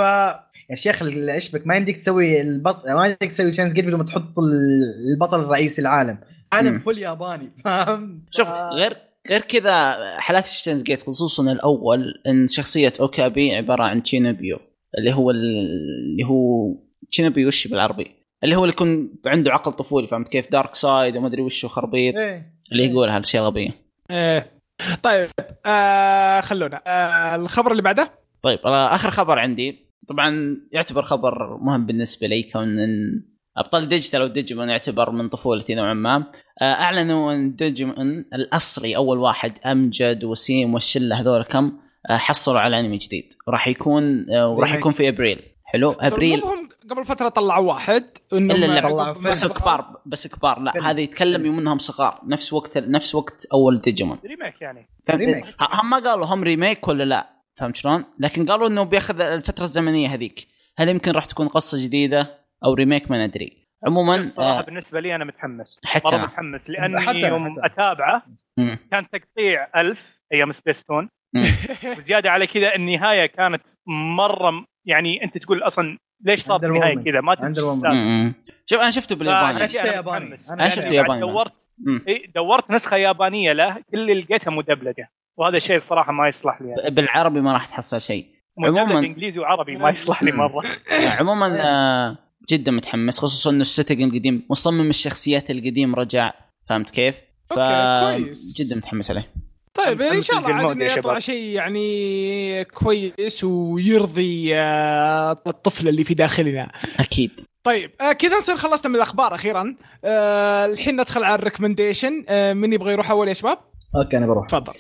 يا شيخ ال- إيش بك؟ ما يمديك تسوي البطل ما يمديك تسوي Steins;Gate بدون ما تحط ال- البطل الرئيسي العالم. عالم. full ياباني. فاهم؟ شوف غير غير كذا حالات Steins;Gate خصوصا الأول إن شخصية أوكابي عبارة عن تشونيبيو اللي هو ال- اللي هو تشونيبيو وش بالعربي؟ اللي هو اللي يكون عنده عقل طفولي فهمت كيف؟ dark side وما أدري وش خربيط. إيه. اللي يقولها الاشياء الغبيه إيه. طيب آه خلونا. آه الخبر اللي بعده؟ طيب آه، آخر خبر عندي. طبعا يعتبر خبر مهم بالنسبة لي كون إن أبطال ديجيتال أو ديجيمون يعتبر من طفولتي نوعا ما. آه، أعلنوا أن ديجيمون الأصلي أول واحد أمجد وسيم والشلة هذول كم آه، حصلوا على أنمي جديد. وراح يكون آه، وراح. يكون في أبريل. حلو؟ أبريل. هم قبل فترة طلعوا واحد إنهم إلا لا بس. كبار بس كبار. لا فيلم. هذا يتكلم يوم انهم صغار. نفس وقت نفس وقت أول ديجيمون. remake يعني؟ remake. هم ما قالوا هم remake ولا لا. فهمت شلون؟ لكن قالوا إنه بياخذ الفترة الزمنية هذيك. هل يمكن راح تكون قصة جديدة؟ أو remake ما ندري عموما الصراحه آه بالنسبة لي أنا متحمس حتى مرة. متحمس لأني حتى يوم حتى. أتابعه مم. كان تقطيع ألف أيام سبيستون مم. وزيادة على كذا النهاية كانت مرة يعني أنت تقول أصلا ليش صار النهايه. كذا ما تدري. شوف أنا شفته بالياباني فعشان شفته ياباني. متحمس. أنا أنا شفته ياباني. دورت. إيه، دورت نسخة يابانية له كل اللي لقيتها مدبلجة وهذا الشيء الصراحه ما يصلح لي يعني. بالعربي ما راح تحصل شيء عموماً- إنجليزي وعربي ما يصلح لي مرة عموما آه جدا متحمس خصوصا إنه ال setting القديم مصمم الشخصيات القديم رجع. فهمت كيف؟ ف كويس. جدا متحمس عليه. طيب إن شاء الله عاد إنه يطلع. شيء يعني كويس ويرضي آه، الطفل اللي في داخلنا. أكيد. طيب آه كذا نصير خلصنا من الأخبار أخيرا. آه الحين ندخل على ال recommendation. آه من يبغى يروح أول يا شباب؟ أوكي أنا بروح. تفضل.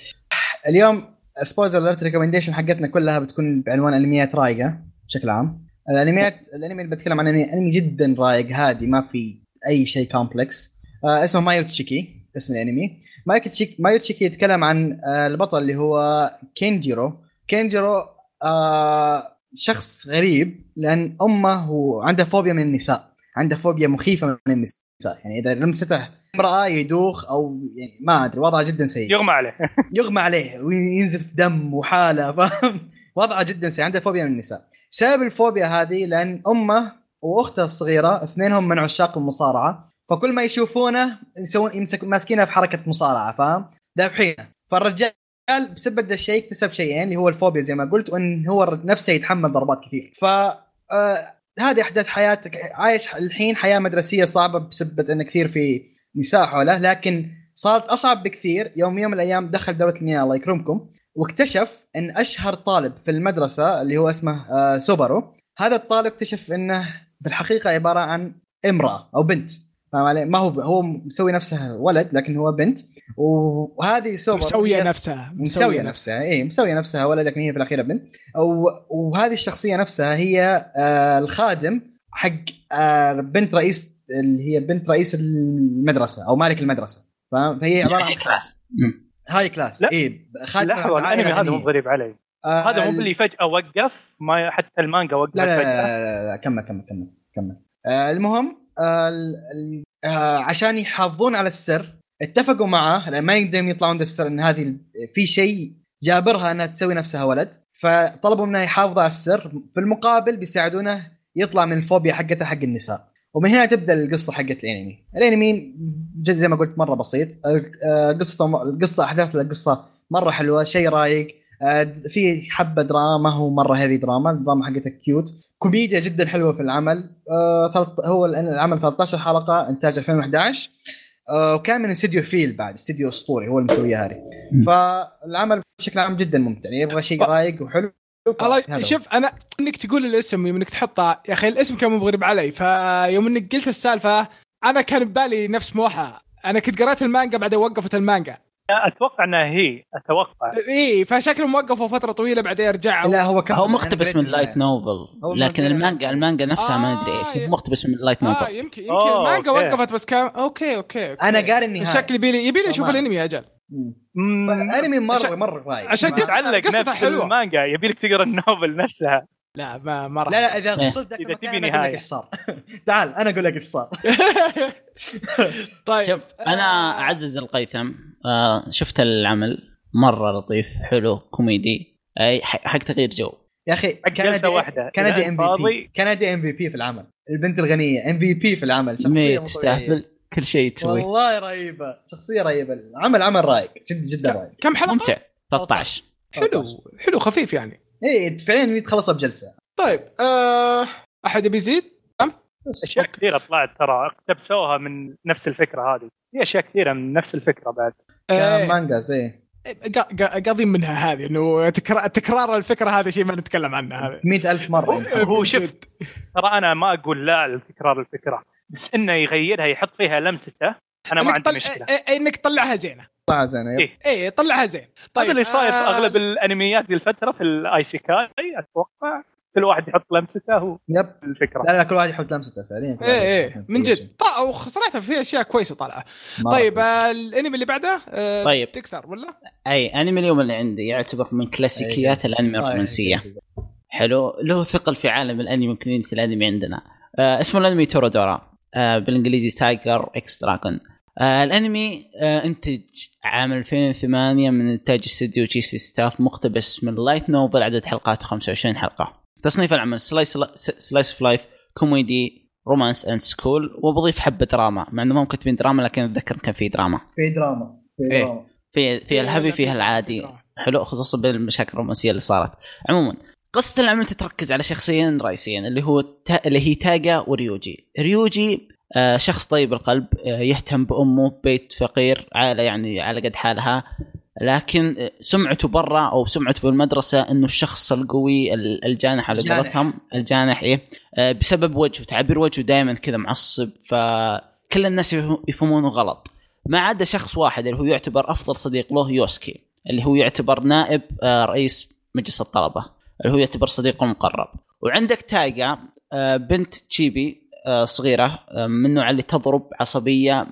اليوم Spoiler Alert recommendation حقتنا كلها بتكون بعنوان انميات رايقة بشكل عام. الانميات الانمي اللي بتكلم عن انمي, أنمي جدا رايق هادي ما في أي شيء complex آه اسمه مايو تشيكي اسم الانمي. مايو تشيكي مايو تشيكي يتكلم عن آه البطل اللي هو كينجيرو. كينجيرو آه شخص غريب لأن أمه وعنده فوبيا من النساء عنده فوبيا مخيفة من النساء. يعني إذا لمسته امرأة يدوخ أو يعني ما أدري وضعه جدا سيء. يغمى عليه. يغمى عليه وينزف دم وحالة فاهم؟ وضعه جدا سيء عنده فوبيا من النساء. سبب الفوبيا هذه لأن أمه وأخته الصغيرة اثنينهم من عشاق المصارعة فكل ما يشوفونه يسوون يمسك ماسكينه في حركة مصارعة فاهم؟ ذابحينه فالرجال بسبب ذا الشيء اكتسب شيئين اللي هو الفوبيا زي ما قلت وإن هو نفسه يتحمل ضربات كثير. ف آه هذه أحداث حياتك. عايش الحين حياة مدرسية صعبة بسبب إن كثير في نساء حوله لكن صارت أصعب بكثير. يوم يوم من الأيام دخل دوره المياه الله يكرمكم. واكتشف إن أشهر طالب في المدرسة اللي هو اسمه آه سوبرو هذا الطالب اكتشف إنه بالحقيقة عبارة عن امرأة أو بنت فاهم علي؟ ما هو هو مسوي نفسها ولد لكن هو بنت وهذه سوبر مسوية هي- نفسها مسوية نفسها اي مسوية نفسها ولد لكن هي في الأخير بنت وهذه الشخصية نفسها هي آه الخادم حق آه بنت رئيس اللي هي بنت رئيس المدرسة أو مالك المدرسة؟ فهي عبارة عن يعني class. high class. لا. اي لحظه الأنمي هذا مو. غريب علي. آه، هذا مو ال- اللي فجأة وقف ما حتى المانجا وقفت لا لا, لا, كمل كمل كمل كمل. آه المهم آه آه عشان يحافظون على السر اتفقوا معاه لأن ما يقدرون يطلعون ذا السر إن هذه في شيء جابرها إنها تسوي نفسها ولد. فطلبوا منه يحافظ على السر في المقابل بيساعدونه يطلع من الفوبيا حقته حق النساء. ومن هنا تبدأ القصة حقت الأنمي. الأنمي جد زي ما قلت مرة بسيط. آه، قصته القصة أحداث القصة مرة حلوة شيء رايق. آه، في حبة دراما هو مرة هذي دراما الدراما حقتها cute. كوميديا جدا حلوة في العمل. آه، هو العمل 13 حلقة إنتاج 2011 آه، وكان من استديو feel بعد استديو أسطوري هو المسويه هذه مم. فالعمل بشكل عام جدا ممتع. يبغى شيء رايق وحلو. الله. شوف أنا إنك تقول الاسم يوم انك تحطه يا أخي الاسم كان مو غريب علي فيوم إنك قلت السالفة أنا كان ببالي نفس موحى أنا كنت قرأت المانجا بعدين وقفت المانجا. أتوقع إنها هي أتوقع. إي فشكلهم وقفوا فترة طويلة بعدين رجعوا. لا هو كان هو مقتبس من light novel لكن المانجا المانجا. نفسها ما أدري آه، إيش هو مقتبس من light آه novel يمكن يمكن أوه، المانجا okay. وقفت بس كان okay okay, okay. أنا قاري النهاية. شكلي يبيلي يبيلي أشوف. الأنمي يا أجل. أنمي مرة عشان- مره رايق عشان ما- قصة- تعلق قصتها نفس حلوة. المانجا يبي لك تقرأ ال novel نفسها. لا ما ما راح. لا لا إذا إيه. وصلت ذاك إذا المكان تبي أنا أقول لك نهاية. إيش صار. تعال أنا أقول لك إيش صار. طيب. شوف أنا أعزز القيثم. آه شفت العمل. مرة لطيف حلو كوميدي. أي ح- حق تغيير جو. يا أخي جلسة واحدة. كندي ام فاضي بي كندي MVP في العمل. البنت الغنية. ام في بي في العمل. شخصية تستهبل طبيعية. كل شيء تسوي والله رهيبة. شخصية رهيبة. العمل عمل رايق جدا جدا رايق كم حلقة؟ ممتع. 13 حلو. حلو خفيف يعني. اي فعليا تخلصها بجلسة. طيب آه أحد يبي يزيد؟ أشياء أوكي. كثيرة طلعت ترى. اقتبسوها من نفس الفكرة هذه. في أشياء كثيرة من نفس الفكرة بعد. اي قا- قا- قاضين منها هذه إنه تكرار تكرار الفكرة هذا شيء ما نتكلم عنه هذا 100000 مرة. هو شوف ترى أنا ما أقول لا لتكرار الفكرة. بس إنه يغيرها يحط فيها لمسته أنا ما عندي طل... مشكلة إيه، إيه، إنك تطلعها زينة طلع زين yep. إيه. إي طلعها زين طيب هذا اللي صاير في آه، أغلب الأنميات ذي الفترة في ال isekai أتوقع كل واحد يحط لمسته هو yep الفكرة لا لا كل واحد يحط لمسته فعليا إيه لمسته. من جد وصراحه في أشياء كويسة طالعة طيب. آه، الأنمي اللي بعده آه، طيب. تكسر ولا؟ أي أنمي اليوم اللي عندي يعتبر من كلاسيكيات الأنمي آه، الرومانسية إيه. حلو له ثقل في عالم الأنمي community الأنمي عندنا آه اسمه الأنمي Toradora بالإنجليزي Tiger X Dragon آه الأنمي آه إنتج عام 2008 من إنتاج استوديو J.C.Staff مقتبس من light novel عدد حلقاته 25 حلقة. تصنيف العمل slice slice of life comedy romance and school وبضيف حبة دراما. مع إنه ما كاتبين دراما لكن أتذكر كان في دراما. في دراما في إيه. دراما. في في الهبي فيها العادي. حلو خصوصا بالمشاكل الرومانسية اللي صارت. عموما قصة العمل تتركز على شخصيين رئيسيين اللي هو تا... اللي هي تاجا وريوجي. ريوجي آه شخص طيب القلب آه يهتم بأمه بيت فقير عائلة يعني على قد حالها. لكن آه، سمعته برا أو سمعته في المدرسة إنه الشخص القوي ال- الجانح على. قولتهم الجانح إيه. بسبب وجهه تعبير وجهه دائما كذا معصب فكل الناس يفهم- يفهمونه غلط. ما عدا شخص واحد اللي هو يعتبر أفضل صديق له يوسكي اللي هو يعتبر نائب رئيس مجلس الطلبة. اللي هو يعتبر صديقه المقرب وعندك تايجا آه، بنت chibi آه، صغيرة آه، من النوع اللي تضرب عصبية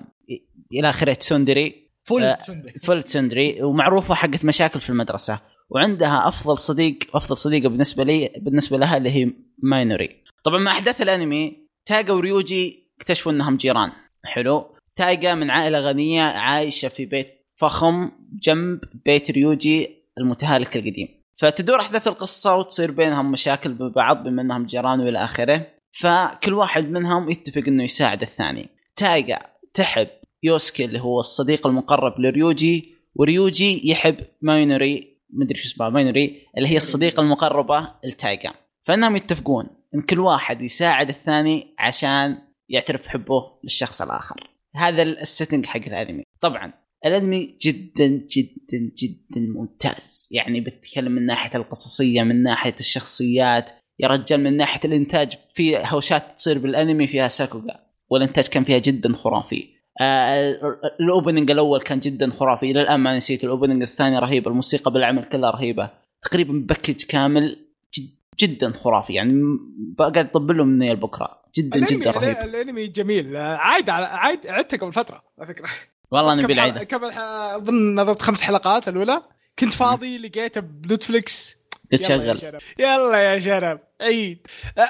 إلى آخره tsundere full آه، tsundere. full tsundere ومعروفة حقت مشاكل في المدرسة. وعندها أفضل صديق أفضل صديقة بالنسبة لي بالنسبة لها اللي هي ماينوري. طبعا مع احداث الأنمي تايجا وريوجي اكتشفوا إنهم جيران. حلو. تايجا من عائلة غنية عايشة في بيت فخم جنب بيت ريوجي المتهالك القديم. فتدور أحداث القصة وتصير بينهم مشاكل ببعض بما إنهم جيران وإلى آخره. فكل واحد منهم يتفق إنه يساعد الثاني. تايجا تحب يوسكي اللي هو الصديق المقرب لريوجي وريوجي يحب ماينوري مدري شو اسمها ماينوري اللي هي الصديقة المقربة لتايجا فإنهم يتفقون إن كل واحد يساعد الثاني عشان يعترف بحبه للشخص الآخر. هذا ال setting حق الأنمي. طبعا الأنمي جدا جدا جدا ممتاز. يعني بتكلم من ناحية القصصية من ناحية الشخصيات. يا رجال من ناحية الإنتاج في هوشات تصير بالأنمي فيها sakuga والإنتاج كان فيها جدا خرافي. آه ال opening الأول كان جدا خرافي. إلى الآن ما نسيت ال opening الثاني رهيب الموسيقى بالعمل كلها رهيبة. تقريبا باكج كامل جد جدا خرافي. يعني بقعد أطبل له من لبكره جدا جدا رهيب. الأنمي جميل. عايد عايد عدته قبل فترة على فكرة. والله نبي العيدة. كم أظن نظرت خمس حلقات الأولى. كنت فاضي لقيته بنتفلكس تشغل يلا يا شرف عيد.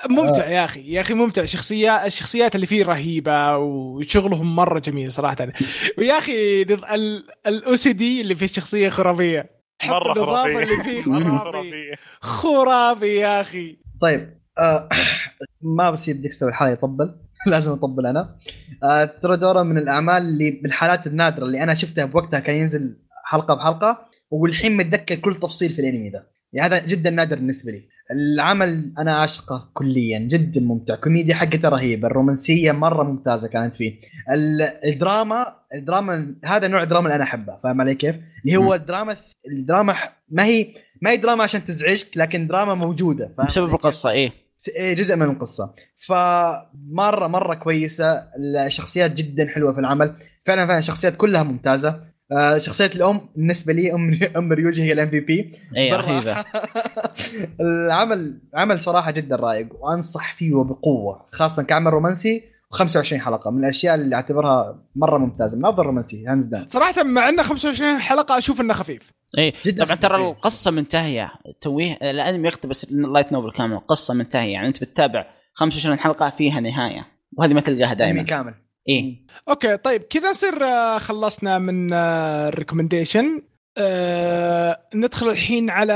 ممتع يا أخي. يا أخي ممتع. شخصيات الشخصيات اللي فيه رهيبة وشغلهم مرة جميل صراحة. ويا أخي ال OST اللي في الشخصيه خرافية. مرة خرافية. اللي فيه خرافي خرافي يا أخي. طيب آه ما بسيب ديكستر الحالة يطبل. لازم أطبل أنا. آه ترى من الأعمال اللي من الحالات النادرة اللي أنا شفتها بوقتها كان ينزل حلقة بحلقة والحين متذكر كل تفصيل في الأنمي ذا. يعني هذا جدا نادر بالنسبة لي. العمل أنا عاشقه كليا جدا ممتع. كوميديا حقته رهيبة الرومانسية مرة ممتازة كانت فيه. الدراما الدراما هذا نوع الدراما اللي أنا أحبه فاهم علي كيف؟ اللي هو الدراما الدراما ما هي ما هي دراما عشان تزعجك لكن دراما موجودة بسبب القصة إيه. جزء من القصة. فمره مرة كويسة. الشخصيات جدا حلوة في العمل. فعلا فعلا الشخصيات كلها ممتازة. آه، شخصية الأم بالنسبة لي ام أم ريوجي هي ال MVP اي رهيبة. العمل عمل صراحة جدا رايق وأنصح فيه وبقوه خاصة كعمل رومانسي. 25 حلقة من الأشياء اللي أعتبرها مرة ممتازة من أفضل رومانسي hands down صراحة مع انه 25 حلقة أشوف إنه خفيف. اي طبعا ترى القصة منتهية. تويه الأنمي يقتبس ال light novel كامل القصة منتهية. يعني أنت بتتابع 25 حلقة فيها نهاية وهذه ما تلقاها دائما. كامل. إيه. okay طيب كذا نصير آه، خلصنا من ال recommendation أه ندخل الحين على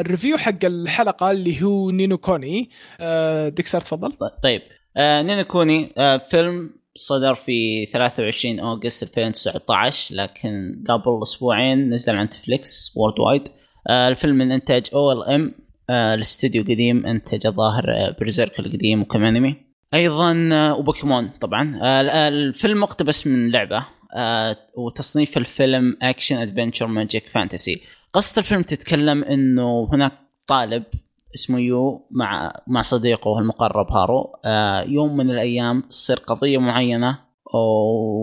ال review حق الحلقة اللي هو نينو كوني. أه ديكسر تفضل. طيب. آه نينو كوني آه فيلم صدر في 23 August 2019 لكن قبل أسبوعين نزل على Netflix worldwide آه الفيلم من إنتاج OLM آه الاستوديو قديم انتج الظاهر آه Berserk القديم وكم أنمي. أيضا آه وبوكيمون طبعا. آه الفيلم مقتبس من لعبة آه وتصنيف الفيلم action adventure magic fantasy قصة الفيلم تتكلم إنه هناك طالب اسمه يو مع مع صديقه المقرب هارو. آه يوم من الأيام تصير قضية معينة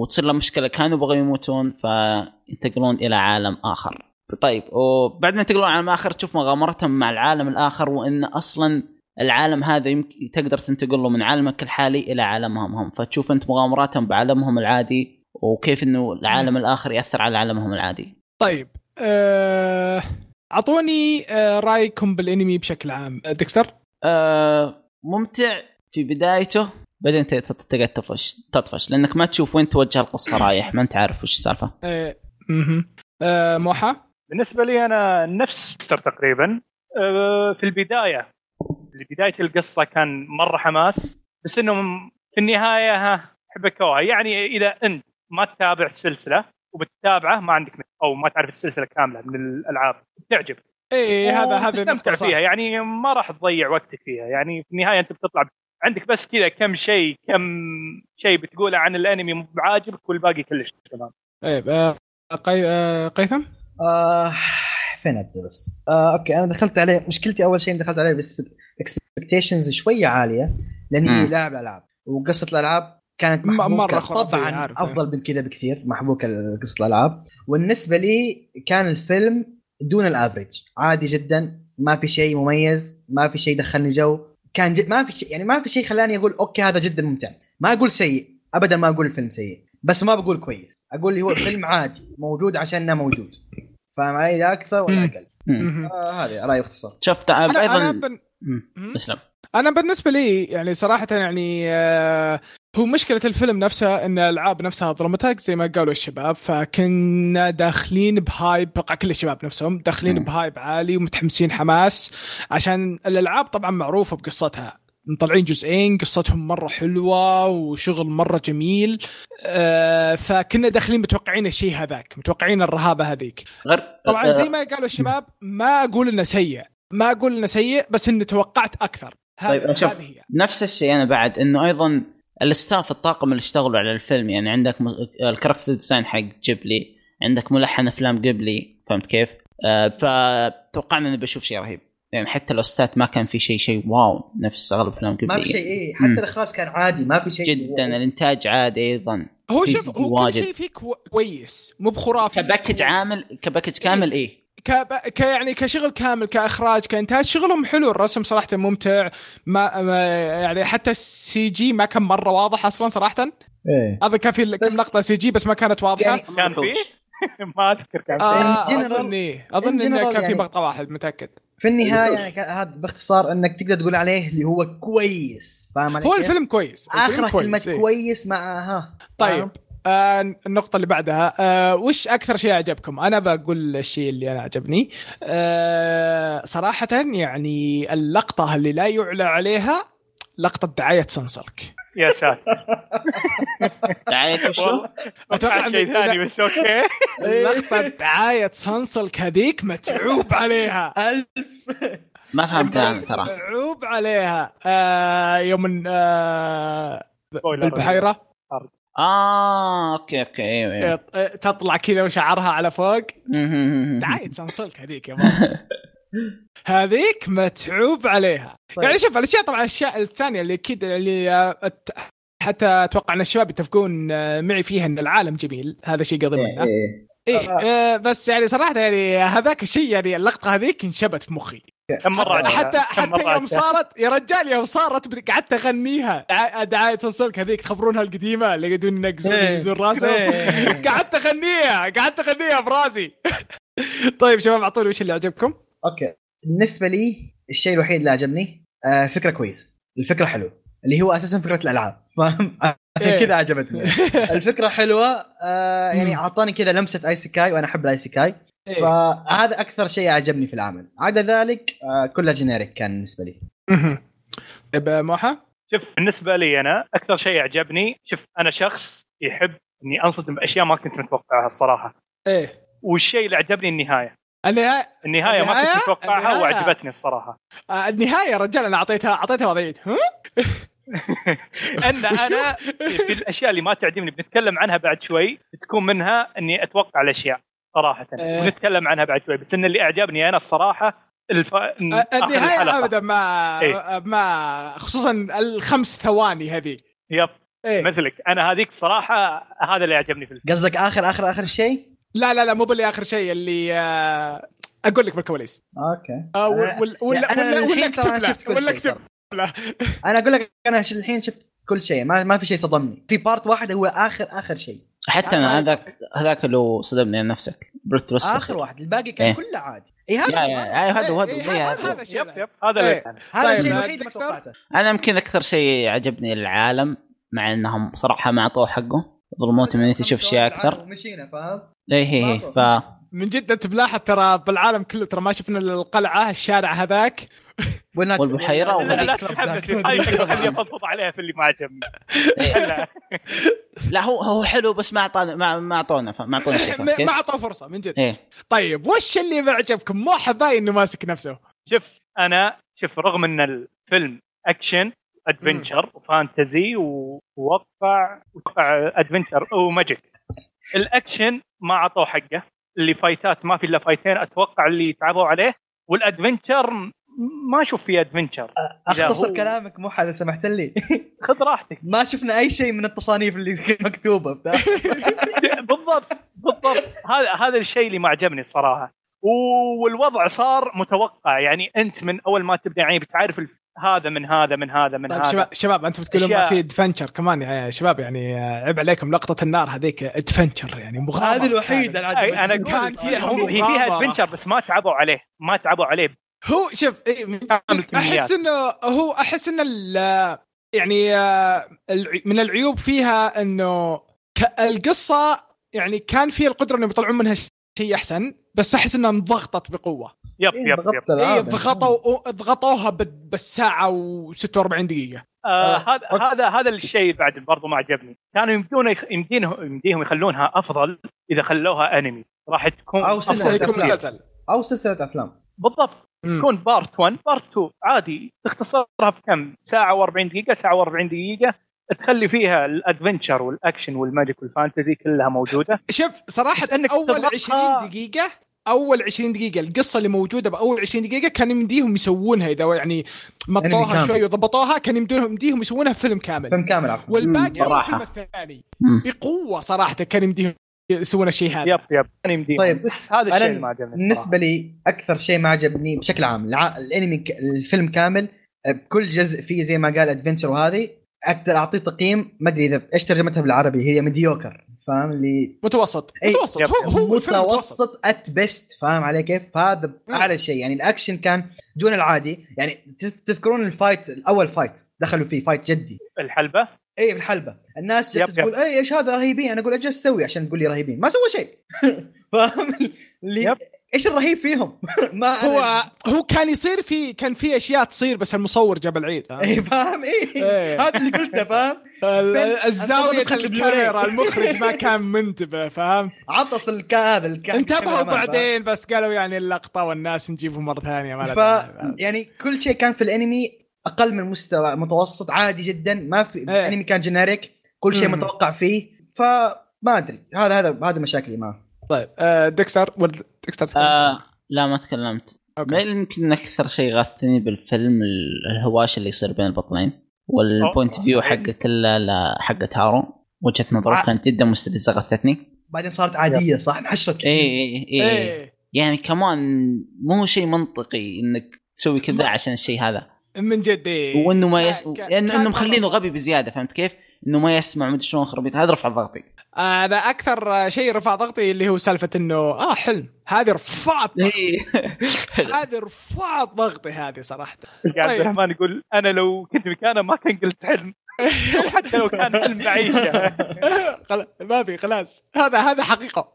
وتصير له مشكلة كانوا بغوا يموتون فينتقلون إلى عالم آخر. طيب وبعد ما ينتقلون عالم آخر تشوف مغامرتهم مع العالم الآخر وإن أصلا العالم هذا يمكن تقدر تنتقل له من عالمك الحالي إلى عالمهم هم. فتشوف أنت مغامراتهم بعالمهم العادي وكيف إنه العالم الآخر يأثر على عالمهم العادي. طيب أه... أعطوني آه، رأيكم بالأنمي بشكل عام. آه، ديكستر؟ أه ممتع في بدايته بعدين تقعد تطفش تطفش لأنك ما تشوف وين توجه القصة رايح ما أنت عارف وش السالفة. إيه أه موحى بالنسبة لي أنا نفس ديكستر تقريبا. أه في البداية بداية القصة كان مرة حماس بس إنه في النهاية ها حبكوها يعني إذا أنت ما تتابع السلسلة وبتتابعه ما عندك أو ما تعرف السلسلة كاملة من الألعاب تعجبك إيه هذا هذا تستمتع فيها يعني ما راح تضيع وقتك فيها. يعني في النهاية أنت بتطلع عندك بس كذا كم شيء كم شيء بتقوله عن الأنمي بعاجبك والباقي كلش تمام. طيب آه قي... آه قيثم؟ آه فين ابدا بس؟ آه أوكي أنا دخلت عليه مشكلتي أول شيء دخلت عليه بس expectations شوية عالية لأني لاعب العاب وقصة الألعاب كانت محبوكة. مرة طبعا عارف أفضل من كذا بكثير محبوكة قصه الألعاب. والنسبة لي كان الفيلم دون ال average. عادي جدا ما في شيء مميز ما في شيء دخلني جو. كان جد ما في شيء يعني ما في شيء خلاني أقول أوكي هذا جدا ممتع. ما أقول سيء ابدا ما أقول الفيلم سيء. بس ما بقول كويس. أقول اللي هو الفيلم عادي موجود عشان موجود. فاهم علي؟ لا أكثر ولا أقل. آه هذه رأيي باختصار. شفت أيضا أنا بن... أسلم. أنا بالنسبة لي يعني صراحة يعني آه هو مشكلة الفيلم نفسه إن الألعاب نفسها ظلمتك زي ما قالوا الشباب فكنا داخلين بهايب بقى كل الشباب نفسهم داخلين بهايب عالي ومتحمسين حماس عشان الألعاب طبعا معروفة بقصتها. مطلعين جزئين قصتهم مرة حلوة وشغل مرة جميل آه فكنا داخلين متوقعين الشيء هذاك متوقعين الرهابة هذيك. طبعا زي ما قالوا الشباب ما أقول إنه سيء ما أقول إنه سيء بس إني توقعت أكثر. طيب شوف نفس الشيء أنا بعد إنه أيضا ال staff الطاقم اللي اشتغلوا على الفيلم يعني عندك ال character design حق جيبلي عندك ملحن أفلام قبلي فهمت كيف؟ آه فتوقعنا إني بشوف شيء رهيب. يعني حتى ال OST ات ما كان في شيء شيء wow نفس اغلب الافلام قبليه ما في شيء إيه حتى. الإخراج كان عادي ما في شيء جدا الإنتاج عادي أيضا. هو شوف هو كل. شيء فيه كو- كويس مو بخرافي. ك package كامل ك package كامل إيه. كب... ك يعني كشغل كامل كإخراج كإنتاج شغلهم حلو. الرسم صراحة ممتع. ما, ما يعني حتى ال CG ما كان مرة واضح أصلا صراحة. إيه. اظن كان في كم لقطة CG بس ما كانت واضحة؟ يعني كان فيه؟ ما أذكر كان آه general- اظن إنه كان في يعني- مقطع واحد متأكد. في النهاية يعني هذا باختصار إنك تقدر تقول عليه اللي هو كويس. فاهم علي هو؟ الفيلم كويس. الفيلم آخر كلمة إيه. كويس مع ها. طيب؟ آه النقطة اللي بعدها آه وش أكثر شيء أعجبكم؟ أنا بقول الشيء اللي أنا عجبني آه صراحة يعني اللقطة اللي لا يعلى عليها لقطة دعاية سنسلك يا ساتر. دعاية وشو؟ أتوقع شيء ثاني بس أوكي. لقطة دعاية سنسلك هذيك متعوب عليها. ألف. ما فهمت أنا صراحة متعوب عليها. آه يوم آه بالبحيرة. آه أوكي أوكي أيوه أيوه تطلع كذا وشعرها على فوق. دعاية Sunsilk هذيك يا هذيك متعوب عليها. طيب. يعني شوف الأشياء طبعا الأشياء الثانية اللي أكيد اللي آه، حتى أتوقع إن الشباب يتفقون آه، معي فيها إن العالم جميل. هذا شيء قضي منه. إيه. إيه آه، بس يعني صراحة يعني هذاك الشيء يعني اللقطة هذيك انشبت في مخي. كم مرة حتى؟ حتى, مرة يوم؟ صارت يا رجال يوم صارت قعدت أغنيها دعا- دعاية Sunsilk هذيك تخبرونها القديمة اللي يقعدون ينقزون إيه. ينقزون راسهم إيه. قعدت أغنيها قعدت أغنيها براسي طيب شباب أعطوني وش اللي عجبكم؟ أوكي بالنسبة لي الشيء الوحيد اللي عجبني آه فكرة كويسة الفكرة حلوة اللي هو أساسا فكرة الألعاب فاهم إيه. كذا عجبتني الفكرة حلوة آه يعني. أعطاني كذا لمسة isekai وأنا أحب ال isekai إيه. فهذا أكثر شيء عجبني في العمل عدا ذلك آه كلها جينيريك كان بالنسبة لي. طيب موحى؟ شوف بالنسبة لي أنا أكثر شيء عجبني شوف أنا شخص يحب إني أنصدم بأشياء ما كنت متوقعها الصراحة إيه والشيء اللي عجبني النهاية النهاية النهاية ما النهاية؟ كنت متوقعها النهاية. وعجبتني الصراحة آه، النهاية يا رجال أنا أعطيتها أعطيتها وضعية ها؟ ان أنا في الأشياء اللي ما تعجبني بنتكلم عنها بعد شوي تكون منها إني أتوقع الأشياء صراحة. إيه. ونتكلم عنها بعد شوي بس إن اللي أعجبني أنا الصراحة الف... النهايه. أبدا ما إيه. ما خصوصا الخمس ثواني هذه yep. إيه. مثلك. أنا هذيك صراحة هذا اللي عجبني في الفيلم. قصدك اخر اخر آخر شيء؟ لا لا لا مو باللي آخر شيء اللي آه، أقول لك بالكواليس. أوكي. آه، ولا ولا ولا أكتب ولا أكتب أنا أقول لك أنا الحين شفت كل شيء ما, ما في شيء صدمني. في part واحد هو اخر آخر شيء. حتى أنا هذاك هذاك اللي صدمني نفسك. plot twist آخر واحد الباقي كان إيه. كله عادي. اي هذا هذا. هذا هو إيه، هذا هذا- الشيء yep yep هذا اللي إيه. هذا طيب، الشيء الوحيد ما؟ توقعته أنا يمكن أكثر شيء عجبني العالم مع إنهم صراحة ما أعطوه حقه. ظلموتي من تشوف اشياء أكثر. مشينا فاهم؟ اي هي هي ف من جد أنت بلاحظ ترى بالعالم كله ترى ما شفنا القلعة الشارع هذاك. والبحيرة لا لا تحمس هاي خليني افضفض عليها في اللي ما عجبني. إيه. لا. هو هو حلو بس ما اعطانا ما ما أعطونا ما أعطونا شيء ما؟ أعطوه فرصة من جد. إيه. طيب وش اللي ما عجبكم مو حباين إنه ماسك نفسه. شوف أنا شوف رغم إن الفيلم أكشن adventure و fantasy ووقع وقع adventure و magic الأكشن ما أعطوه حقه. ال fight ات ما في إلا fight ين أتوقع اللي تعبوا عليه. وال adventure ما أشوف فيه ادفنشر أختصر هو- كلامك مو إذا سمحت لي. خذ راحتك. ما شفنا أي شيء من التصانيف اللي مكتوبة. بالضبط بالضبط. هذا هذا الشيء اللي ما عجبني الصراحه والوضع صار متوقع. يعني أنت من أول ما تبدأ يعني بتعرف الف- هذا من هذا من هذا من طيب هذا. شباب شباب أنتم بتقولون ما في adventure كمان يا شباب يعني آه، عيب عليكم لقطة النار هذيك adventure يعني مغامرة. هذه الوحيدة أنا. كان فيها هي فيها. adventure بس ما تعبوا عليه. ما تعبوا عليه هو شوف إيه،. أحس إنه هو أحس إن ال- يعني آه، من العيوب فيها إنه القصة يعني كان في القدرة إنهم يطلعون منها شيء أحسن بس أحس إنها انضغطت بقوة. يب إيه، يب يب. إي. ضغطوا ضغطوها بال- بالساعة و46 دقيقة. آه آه، هذا هذا هذا الشيء بعد برضو ما عجبني. كانوا يمدون يمدينهم يمديهم يخلونها أفضل إذا خلوها أنمي. راح تكون أو أفضل. سلسلة يكون بكثير. مسلسل. أو سلسلة أفلام. بالضبط. تكون part 1 part 2 عادي تختصرها في كم ساعة و40 دقيقة ساعة و40 دقيقة. تخلي فيها ال adventure والأكشن وال magic وال fantasy كلها موجودة. شوف صراحة بس إنك أول تضغطها- 20 دقيقة أول 20 دقيقة القصة اللي موجودة بأول 20 دقيقة كان يمديهم يسوونها إذا يعني مطوها. شوي وضبطوها كان يمديهم يمديهم يسوونها في فيلم كامل. فيلم كامل عفوا. والباقي. الفيلم الثاني. بقوة صراحة كان يمديهم يسوون الشيء هذا. yep yep. كان يمديهم طيب. بس هذا الشيء أنا اللي ما عجبني بالنسبة لي أكثر شيء ما عجبني بشكل عام الع... الأنمي. الفيلم كامل آه، بكل جزء فيه زي ما قال adventure وهذه أقدر أعطيه تقييم ما أدري إذا إيش ترجمتها بالعربي هي mediocre فاهم؟ اللي متوسط. إيه، متوسط. yep، هو هو الفيلم متوسط. at best فاهم علي كيف؟ فهذا أعلى شيء. يعني الأكشن كان دون العادي. يعني تذ- تذكرون ال fight الأول fight دخلوا فيه fight جدي. الحلبة؟ اي في الحلبة الناس جالسة. تقول اي إيش هذا رهيبين أنا أقول إيش تسوي عشان تقول لي رهيبين ما سوى شيء فاهم اللي yep. إيش الرهيب فيهم ما أنا- هو هو كان يصير في كان في أشياء تصير بس المصور جاب العيد؟ اي فاهم اي إيه. هذا اللي قلته فاهم الزاوية. الكاميرا المخرج ما كان منتبه فاهم عطس الكا هذا انتبهوا بعدين بس قالوا يعني اللقطة والناس نجيبهم مرة ثانية ما ف. يعني كل شيء كان في الأنمي أقل من مستوى متوسط عادي جدا ما في إيه. الانمي كان generic كل شيء. متوقع فيه. فما أدري هذا هذا هذا مشاكلي معه. طيب آه، ديكستر ديكستر. آه لا ما تكلمت. okay. ما يمكن أكثر شيء غثني بالفيلم ال- الهواش اللي يصير بين البطلين. وال point of. view حقت حقت هارو. وجهة نظره ع- كانت جدا مستفزة غثتني بعدين صارت عادية صح؟ انحشرت اي اي اي إيه. يعني كمان مو شيء منطقي إنك تسوي كذا عشان الشيء هذا. من جد إيه. وإنه ما يس... كان- كان- إنه مخلينه غبي بزيادة فهمت كيف؟ إنه ما يسمع مدري شلون خربيط هذا رفع ضغطي أنا أكثر شيء رفع ضغطي اللي هو سالفة إنه آه حلم هذه رفعت. هذه رفعت ضغطي هذه صراحة عبد طيب. الرحمن يقول أنا لو كنت مكانه ما كان قلت حلم حتى لو كان حلم معيشة. خلا- ما في خلاص. هذا هذا حقيقة.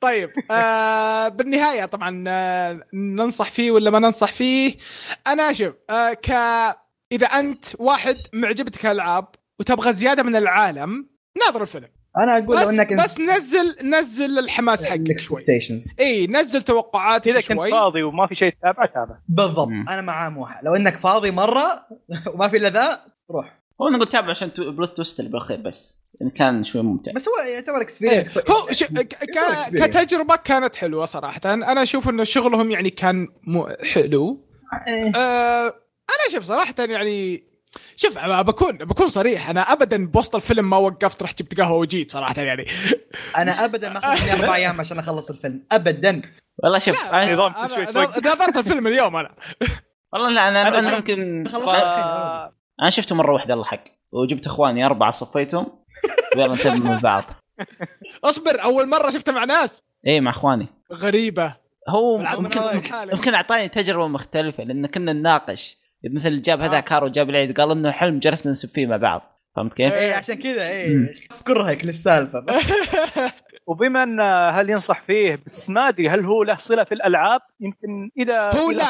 طيب آه بالنهاية طبعا آه ننصح فيه ولا ما ننصح فيه؟ أنا شوف آه ك إذا أنت واحد معجبتك الألعاب وتبغى زيادة من العالم ناظر الفيلم. أنا أقول لو بس, إنك بس نزل نزل الحماس حقك شوي. ال expectations إي نزل توقعاتك إذا كنت شوي. فاضي وما في شيء تتابعه تابع. بالضبط. مم. أنا مع موحى لو إنك فاضي مرة وما في إلا ذا روح. هو نقول تابع عشان plot twist اللي بالأخير بس يعني كان شوي ممتع بس هو يعتبر إيه. experience هو ش... ك... ك... كتجربه كانت حلوة صراحة أنا أشوف انه شغلهم يعني كان م... حلو آه... أنا شوف صراحة يعني شوف أنا بكون بكون صريح أنا ابدا بوسط الفيلم ما وقفت رحت جبت قهوه وجيت صراحة يعني أنا ابدا ما اخذ مني أربع أيام عشان اخلص الفيلم ابدا والله شوف. نظام توقف. نظرت الفيلم اليوم أنا والله لا أنا أنا أنا أنا شفته مرة واحدة الله حق. وجبت إخواني أربعة صفيتهم. ويلا نتابع من بعض. اصبر أول مرة شفته مع ناس. إيه مع إخواني. غريبة. هو لحالي. يمكن أعطاني تجربة مختلفة لأن كنا نناقش. مثل جاب آه. هذاك هارو جاب العيد قال إنه حلم جلسنا نسب فيه مع بعض. فهمت كيف؟ إيه عشان كذا إيه. مم. كرهك للسالفه وبما أن هل ينصح فيه بس ما أدري هل هو له صلة في الألعاب؟ يمكن إذا هو لا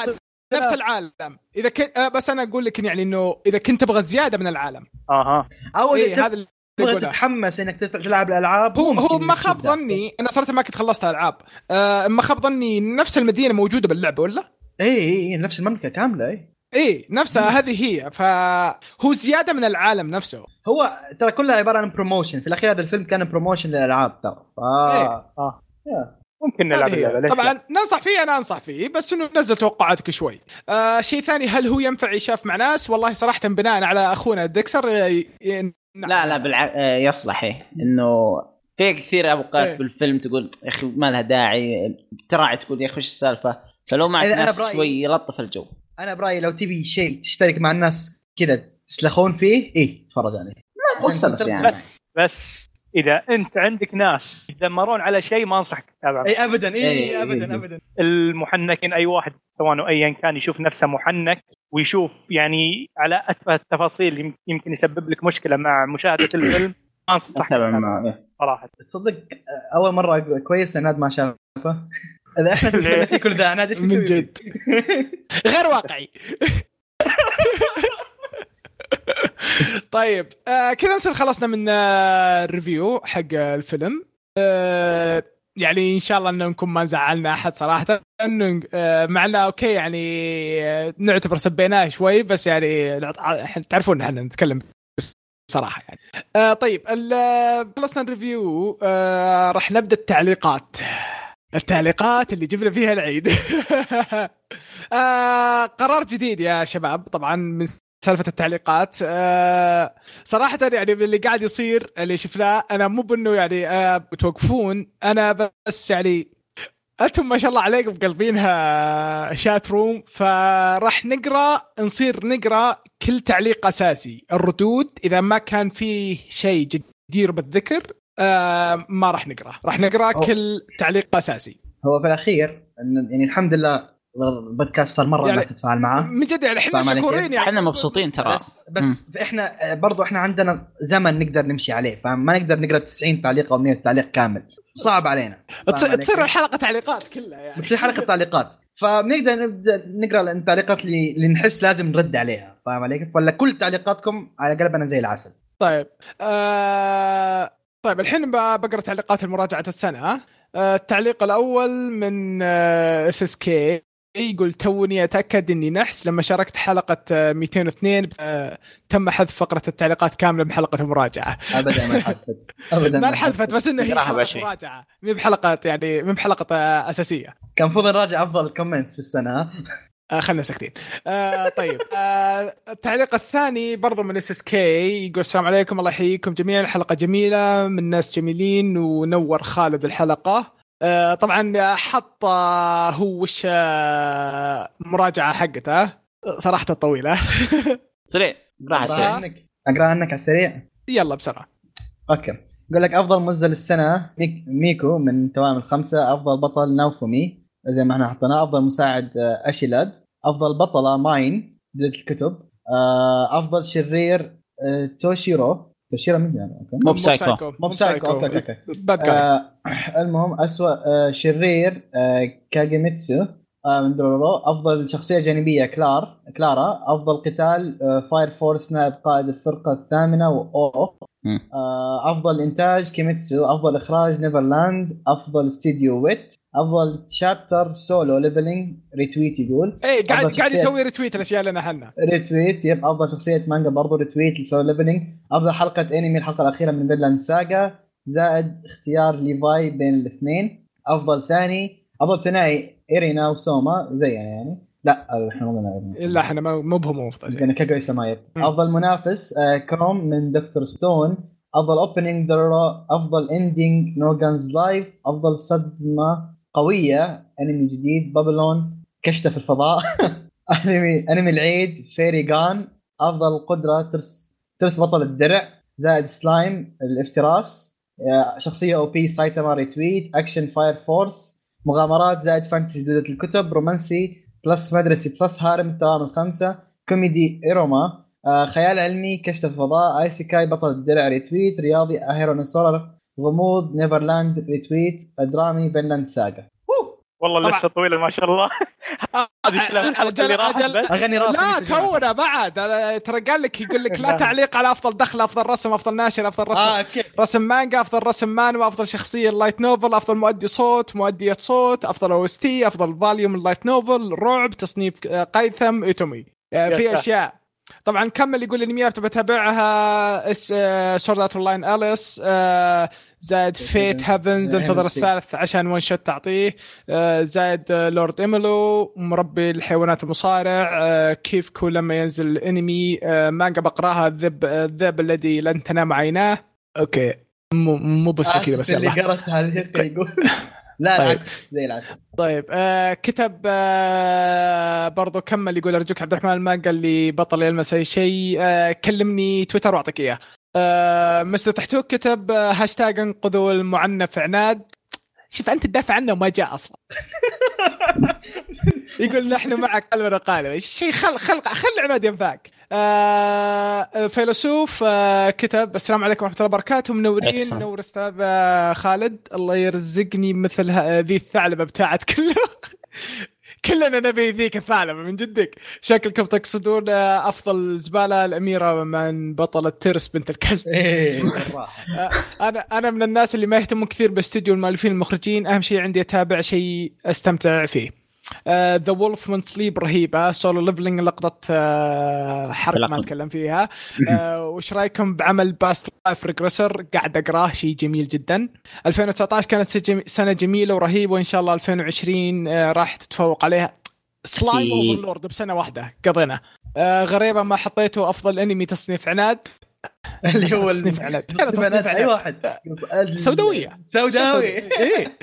نفس العالم. إذا كنت آه، بس أنا أقول لك يعني إنه إذا كنت تبغى زيادة من العالم. أها. أو اذا هذا اللي تبغى. تتحمس إنك تلعب الألعاب هو هو ما خاب. ظني أنا صراحة ما كنت خلصت العاب آه ما خاب ظني نفس المدينة موجودة باللعبة ولا؟ اي اي إيه، نفس المملكة كاملة اي إيه نفسها هذه هي. فهو زيادة من العالم نفسه. هو ترى كلها عبارة عن promotion في الأخير هذا الفيلم كان promotion للألعاب ترى. ف إيه. ممكن نلعب. اللعبة ليش لا؟ طبعا ننصح فيه أنا أنصح فيه بس إنه نزل توقعاتك شوي. آه شيء ثاني هل هو ينفع يشاف مع ناس؟ والله صراحة بناء على أخونا ديكسر ي... ي... نعم. لا لا بالع... آه، يصلح إيه إنه في كثير أوقات إيه. بالفيلم تقول يا أخي ما لها داعي تراعي تقول يا أخي وش السالفة فلو معك ناس برأيي- شوي يلطف الجو أنا برأيي لو تبي شيء تشترك مع الناس كذا تسلخون فيه إيه تفرج عليه تسلخ يعني. بس بس إذا أنت عندك ناس يتذمرون على شيء ما أنصحك تتابع أي ابدا أي إيه، ابدا إيه. ابدا. المحنكين أي واحد سواء ايا كان يشوف نفسه محنك ويشوف يعني على اتفه التفاصيل يم- يمكن يسبب لك مشكلة مع مشاهدة الفيلم ما انصح أتابع معه إيه. صراحة. تصدق أول مرة كويس عناد ما شافه. إذا إحنا كل ذا عناد إيش من بيسوي؟ جد. غير واقعي. طيب آه كذا نصير خلصنا من آه ال review حق الفيلم. آه يعني إن شاء الله إنه نكون ما زعلنا أحد صراحة. إنه آه مع إنه okay يعني آه نعتبر سبيناه شوي بس يعني تعرفون إحنا نتكلم صراحة يعني. آه طيب خلصنا الريفيو. آه راح نبدأ التعليقات. التعليقات اللي جبنا فيها العيد. آه قرار جديد يا شباب طبعا من سالفة التعليقات. آه صراحة يعني اللي قاعد يصير اللي شفناه أنا مو بأنه يعني آه بتوقفون أنا بس يعني أنتم ما شاء الله عليكم قلبينها شات روم فراح نقرأ نصير نقرأ كل تعليق أساسي. الردود إذا ما كان فيه شيء جدير بالذكر آه ما راح نقرأ. راح نقرأ. كل تعليق أساسي. هو في الأخير يعني الحمد لله البودكاست صار مرة يعني- الناس تتفاعل معاه من جد يعني إحنا شكورين؟ يعني. إحنا مبسوطين ترى. بس بس إحنا برضو إحنا عندنا زمن نقدر نمشي عليه فاهم؟ ما نقدر نقرأ 90 تعليق أو 100 تعليق كامل. صعب علينا. تصير؟ الحلقة تعليقات كلها يعني. بتصير حلقة تعليقات. فبنقدر نبدأ نقرأ التعليقات اللي, اللي نحس لازم نرد عليها. فاهم علي كيف؟ ولا كل تعليقاتكم على قلبنا زي العسل. طيب. آه طيب الحين ب- بقرأ تعليقات المراجعة السنة. آه التعليق الأول من SSK يقول توني أتأكد إني نحس. لما شاركت حلقة آه، 202 آه، تم حذف فقرة التعليقات كاملة من حلقه المراجعة. ابدا ما انحذفت ابدا ما انحذفت بس إنه هي حلقة. مراجعة. مي بحلقة يعني مي بحلقة آه، أساسية. كان المفروض نراجع أفضل ال comments في السنة؟ آه خلنا ساكتين. آه طيب. آه التعليق الثاني برضو من SSK يقول السلام عليكم الله يحييكم جميعا. حلقة جميلة من ناس جميلين ونور خالد الحلقة. آه طبعا حط آه، هو وش آه مراجعة حقته. صراحة طويلة. سريع اقرأها اقراها سريع. عنك أقرأها عنك على السريع؟ يلا بسرعة. أوكي. يقول لك أفضل منزل السنة ميك ميكو من توام الخمسة أفضل بطل نوفومي زي ما إحنا حطيناه أفضل مساعد آه، أشيلاد أفضل بطلة ماين بدايه الكتب آه، أفضل شرير آه، توشيرو توشيرو مين يعني أوكي؟ مو بسايكو. مو بسايكو أوكي أوكي. باد آه المهم اسوء آه شرير آه كاجيميتسو آه من دورورو أفضل شخصية جانبية كلار كلارا. أفضل قتال آه Fire Force نائب قائد الفرقة الثامنة wow. آه أفضل إنتاج كيميتسو. أفضل إخراج Neverland أفضل استديو Wit أفضل chapter Solo Leveling retweet يقول. إيه قاعد قاعد شخصية. يسوي retweet الأشياء لنا إحنا retweet yep أفضل شخصية مانجا برضو retweet ل Solo Leveling أفضل حلقة انمي الحلقة الأخيرة من Vinland Saga زائد اختيار ليفاي بين الاثنين. أفضل ثاني أفضل ثنائي ايرينا وسوما زي يعني. لا إحنا ما قلنا إحنا مو بهم افضل قلنا كاغوي سمايب. أفضل منافس آه، كروم من دكتور ستون أفضل اوبننج أفضل اندنج نو جانز لايف أفضل صدمة قوية أنمي جديد بابلون كشتة في الفضاء. أنمي أنمي العيد فيري جان أفضل قدرة ترس ترس بطل الدرع زائد سلايم الافتراس. آه، شخصية أو بي سايتاما ريتويت اكشن فاير فورس مغامرات زائد فانتسي جديدة الكتب. رومانسي بلس مدرسي بلس هارم توام الخمسه كوميدي ايروما خيال علمي كشف الفضاء. اي سيكاي بطل الدرع ريتويت رياضي اهيرونوسور غموض نيفرلاند ريتويت درامي فينلاند ساجا والله. لسه طويله ما شاء الله. هذه الحلقة اللي راحت أجل- بس. أغني راس لا تونا بعد. ترى قال لك يقول لك لا تعليق على أفضل دخل أفضل رسم أفضل ناشر أفضل رسم آه أوكي. رسم مانجا أفضل رسم مانوا أفضل شخصية اللايت نوفل أفضل مؤدي صوت مؤدية صوت أفضل أو اس تي أفضل فاليوم اللايت نوفل رعب تصنيف آه، قيثم ايتومي آه، في. أشياء. طبعا كمل يقول انميات بتابعها سورد اوت لاين اليس آه، زائد فيت هافنز انتظر Heaven's Fate. الثالث عشان ون شوت تعطيه. آه، زائد آه، لورد ايميلو مربي الحيوانات المصارع آه، كيفكو لما ينزل الانمي آه، مانجا بقراها الذئب الذئب الذي لن تنام عيناه. أوكي. مو مو بس كذا بس اللي يلا. قرأ تعليق يقول. لا طيب. العكس زي العسل طيب آه كتب آه برضو كمل يقول أرجوك عبد الرحمن ما قال لي بطل يلمس أي شيء. آه كلمني تويتر وأعطيك إياه. آه مستر تحتوك كتب آه هاشتاج انقذوا المعنف عناد. شوف أنت تدافع عنه وما جاء أصلا. يقول نحن معك قلبا قالبا شيء خل خل خل عناد ينفعك. آه فيلسوف آه كتب. السلام عليكم ورحمة الله وبركاته. منورين. منور أستاذ آه، خالد. الله يرزقني مثل ه- ذي الثعلبة بتاعت كله. كلنا نبي ذيك الثعلبة من جدك. شكلكم تقصدون آه، أفضل زبالة الأميرة من بطله تيرس بنت الكلب. بالراحه أنا أنا من الناس اللي ما يهتمون كثير باستوديو المؤلفين المخرجين. أهم شيء عندي أتابع شيء أستمتع فيه. The Wolf Won't Sleep رهيبه Solo Leveling لقطة آه، حرق ما. نتكلم فيها. آه، وش رأيكم بعمل Past Life Regressor قاعد أقرأه شيء جميل جدا. 2019 كانت سنة جميلة ورهيبة وإن شاء الله 2020 آه، راح تتفوق عليها. Slime. Overlord بسنة واحدة قضينا. آه، غريبة ما حطيته أفضل أنمي تصنيف عناد. اللي هو تصنيف عناد تصنيف عناد. أي واحد. سوداوية. سوداوي إيه.